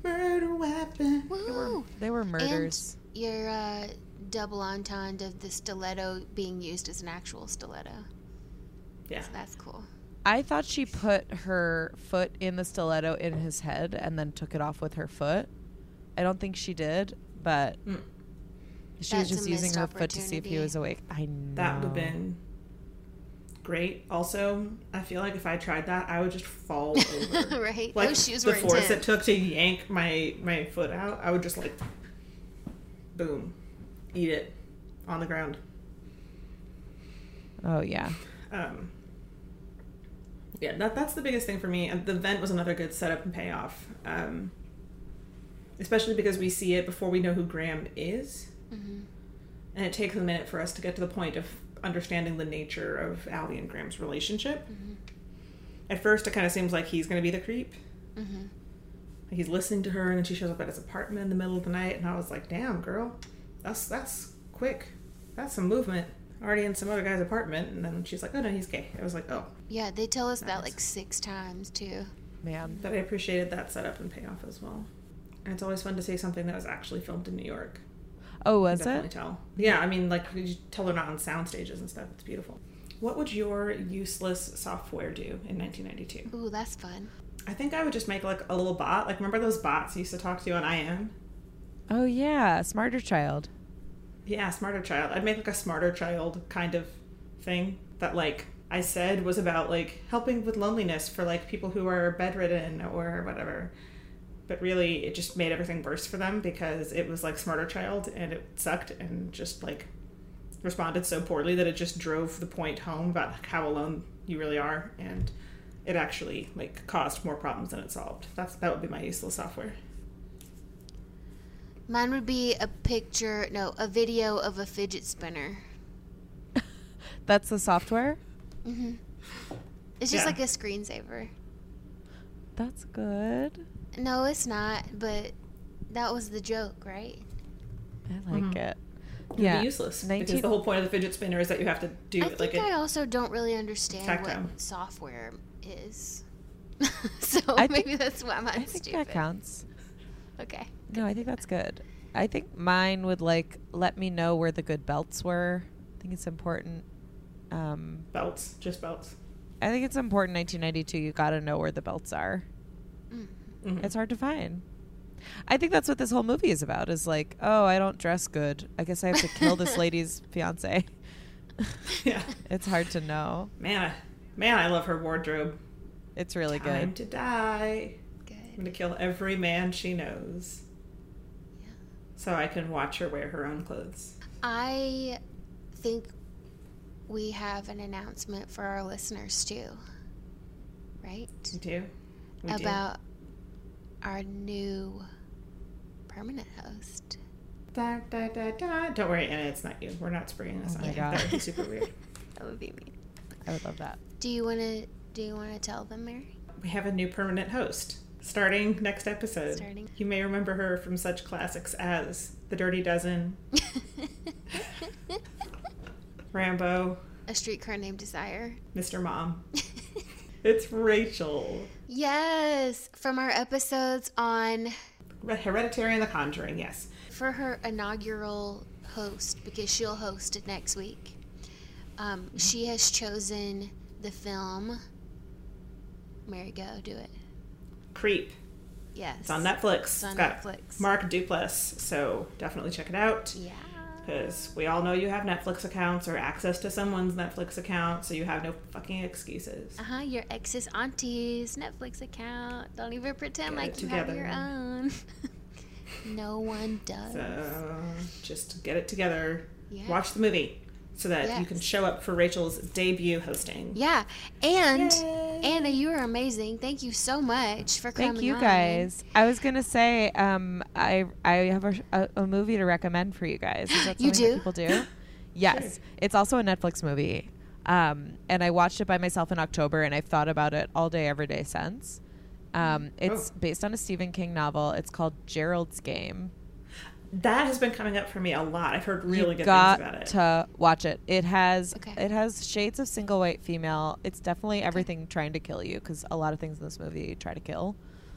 murder weapon. Woo! They were murders. And your uh, double entendre of the stiletto being used as an actual stiletto. Yeah, So that's cool. I thought she put her foot in the stiletto in his head and then took it off with her foot. I don't think she did, but Mm. she That's was just using her foot to see if he was awake. I know. that would have been great. Also, I feel like if I tried that, I would just fall over. right? like Those shoes the were force it took to yank my my foot out, I would just like boom, eat it on the ground. Oh yeah. Um, yeah, that that's the biggest thing for me. And the vent was another good setup and payoff, um, especially because we see it before we know who Graham is, Mhm. and it takes a minute for us to get to the point of understanding the nature of Allie and Graham's relationship. At first, it kind of seems like he's going to be the creep. Mhm. He's listening to her, and then she shows up at his apartment in the middle of the night, and I was like, "Damn, girl, that's that's quick. That's some movement." Already in some other guy's apartment, and then she's like, "Oh no, he's gay." I was like, "Oh." Yeah, they tell us that like six times too. Man. But I appreciated that setup and payoff as well. And it's always fun to see something that was actually filmed in New York. Oh, You was definitely it? tell. Yeah, I mean, like you tell they're not on sound stages and stuff. It's beautiful. What would your useless software do in 1992? Ooh, that's fun. I think I would just make like a little bot. Like remember those bots you used to talk to on IM? Oh yeah, Smarter Child. Yeah, smarter child. I'd make like a smarter child kind of thing that like I said was about like helping with loneliness for like people who are bedridden or whatever. But really it just made everything worse for them because it was like smarter child and it sucked and just like responded so poorly that it just drove the point home about how alone you really are and it actually like caused more problems than it solved. That's that would be my useless software. Mine would be a picture, no, a video of a fidget spinner. That's the software. hmm It's just Yeah. like a screensaver. That's good. No, it's not, but that was the joke, right? I like Mhm. it. It'd Yeah. be useless 19 because the whole point of the fidget spinner is that you have to do I it think like I also don't really understand Tactile. what software is. so I think- maybe that's why I mine's think stupid. that counts. Okay. No, I think that's good. I think mine would like let me know where the good belts were. I think it's important. Um, belts, just belts. I think it's important. 1992, you got to know where the belts are. Mm. Mhm. It's hard to find. I think that's what this whole movie is about. Is like, oh, I don't dress good. I guess I have to kill this lady's fiance. Yeah. it's hard to know. Man, I, man, I love her wardrobe. It's really good. Time good. to die. I'm gonna kill every man she knows, Yeah. so I can watch her wear her own clothes. I think we have an announcement for our listeners too. Right? We do. We do. About our new permanent host. Da, da, da, da. Don't worry, Anna. It's not you. We're not springing this Oh on you. God. That would be super weird. That would be me. I would love that. Do you want to? Do you want to tell them, Mary? We have a new permanent host starting next episode. Starting. You may remember her from such classics as The Dirty Dozen, Rambo, A streetcar named Desire. Mr. Mom. It's Rachel. Yes, from our episodes on Hereditary and The Conjuring, yes. for her inaugural host because she'll host it next week. Um, she has chosen the film. Mary, go do it. Creep. Yes. It's on Netflix. It's on got Netflix. Mark Duplass, so definitely check it out. Yeah. Because we all know you have Netflix accounts or access to someone's Netflix account, so you have no fucking excuses. Uh huh. Your ex's auntie's Netflix account. Don't even pretend Get like you have your own. no one does. So just get it together. Yeah. Watch the movie so that you can show up for Rachel's debut hosting. Yeah, and Yay. Anna, you are amazing. Thank you so much for coming. Thank you on. guys. I was gonna say, um, I I have a, a, a movie to recommend for you guys. Is that You something that do? people do? yes, Sure. it's also a Netflix movie, um, and I watched it by myself in October, and I've thought about it all day, every day since. Um, it's Oh. based on a Stephen King novel. It's called Gerald's Game. That has been coming up for me a lot. I've heard really you good got things about it. to watch it. It has Okay. it has shades of single white female. It's definitely everything trying to kill you because a lot of things in this movie try to kill.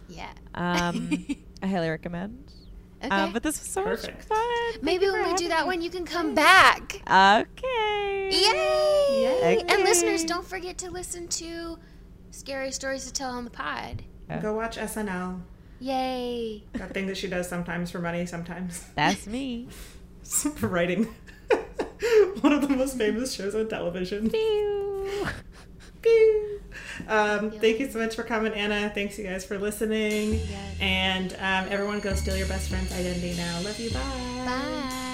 Yeah. Um, I highly recommend. Okay. Um, but this was so Perfect. much fun. Thank Maybe when we do that me. one, you can come back. Okay. Yay! Yay. And listeners, don't forget to listen to Scary Stories to Tell on the Pod. Go watch SNL. Yay! That thing that she does sometimes for money, sometimes That's me. for writing. One of the most famous shows on television. Pew. Pew. Um, thank you so much for coming, Anna. Thanks, you guys, for listening. Yes. And um, everyone, go steal your best friend's identity now. Love you. Bye. Bye.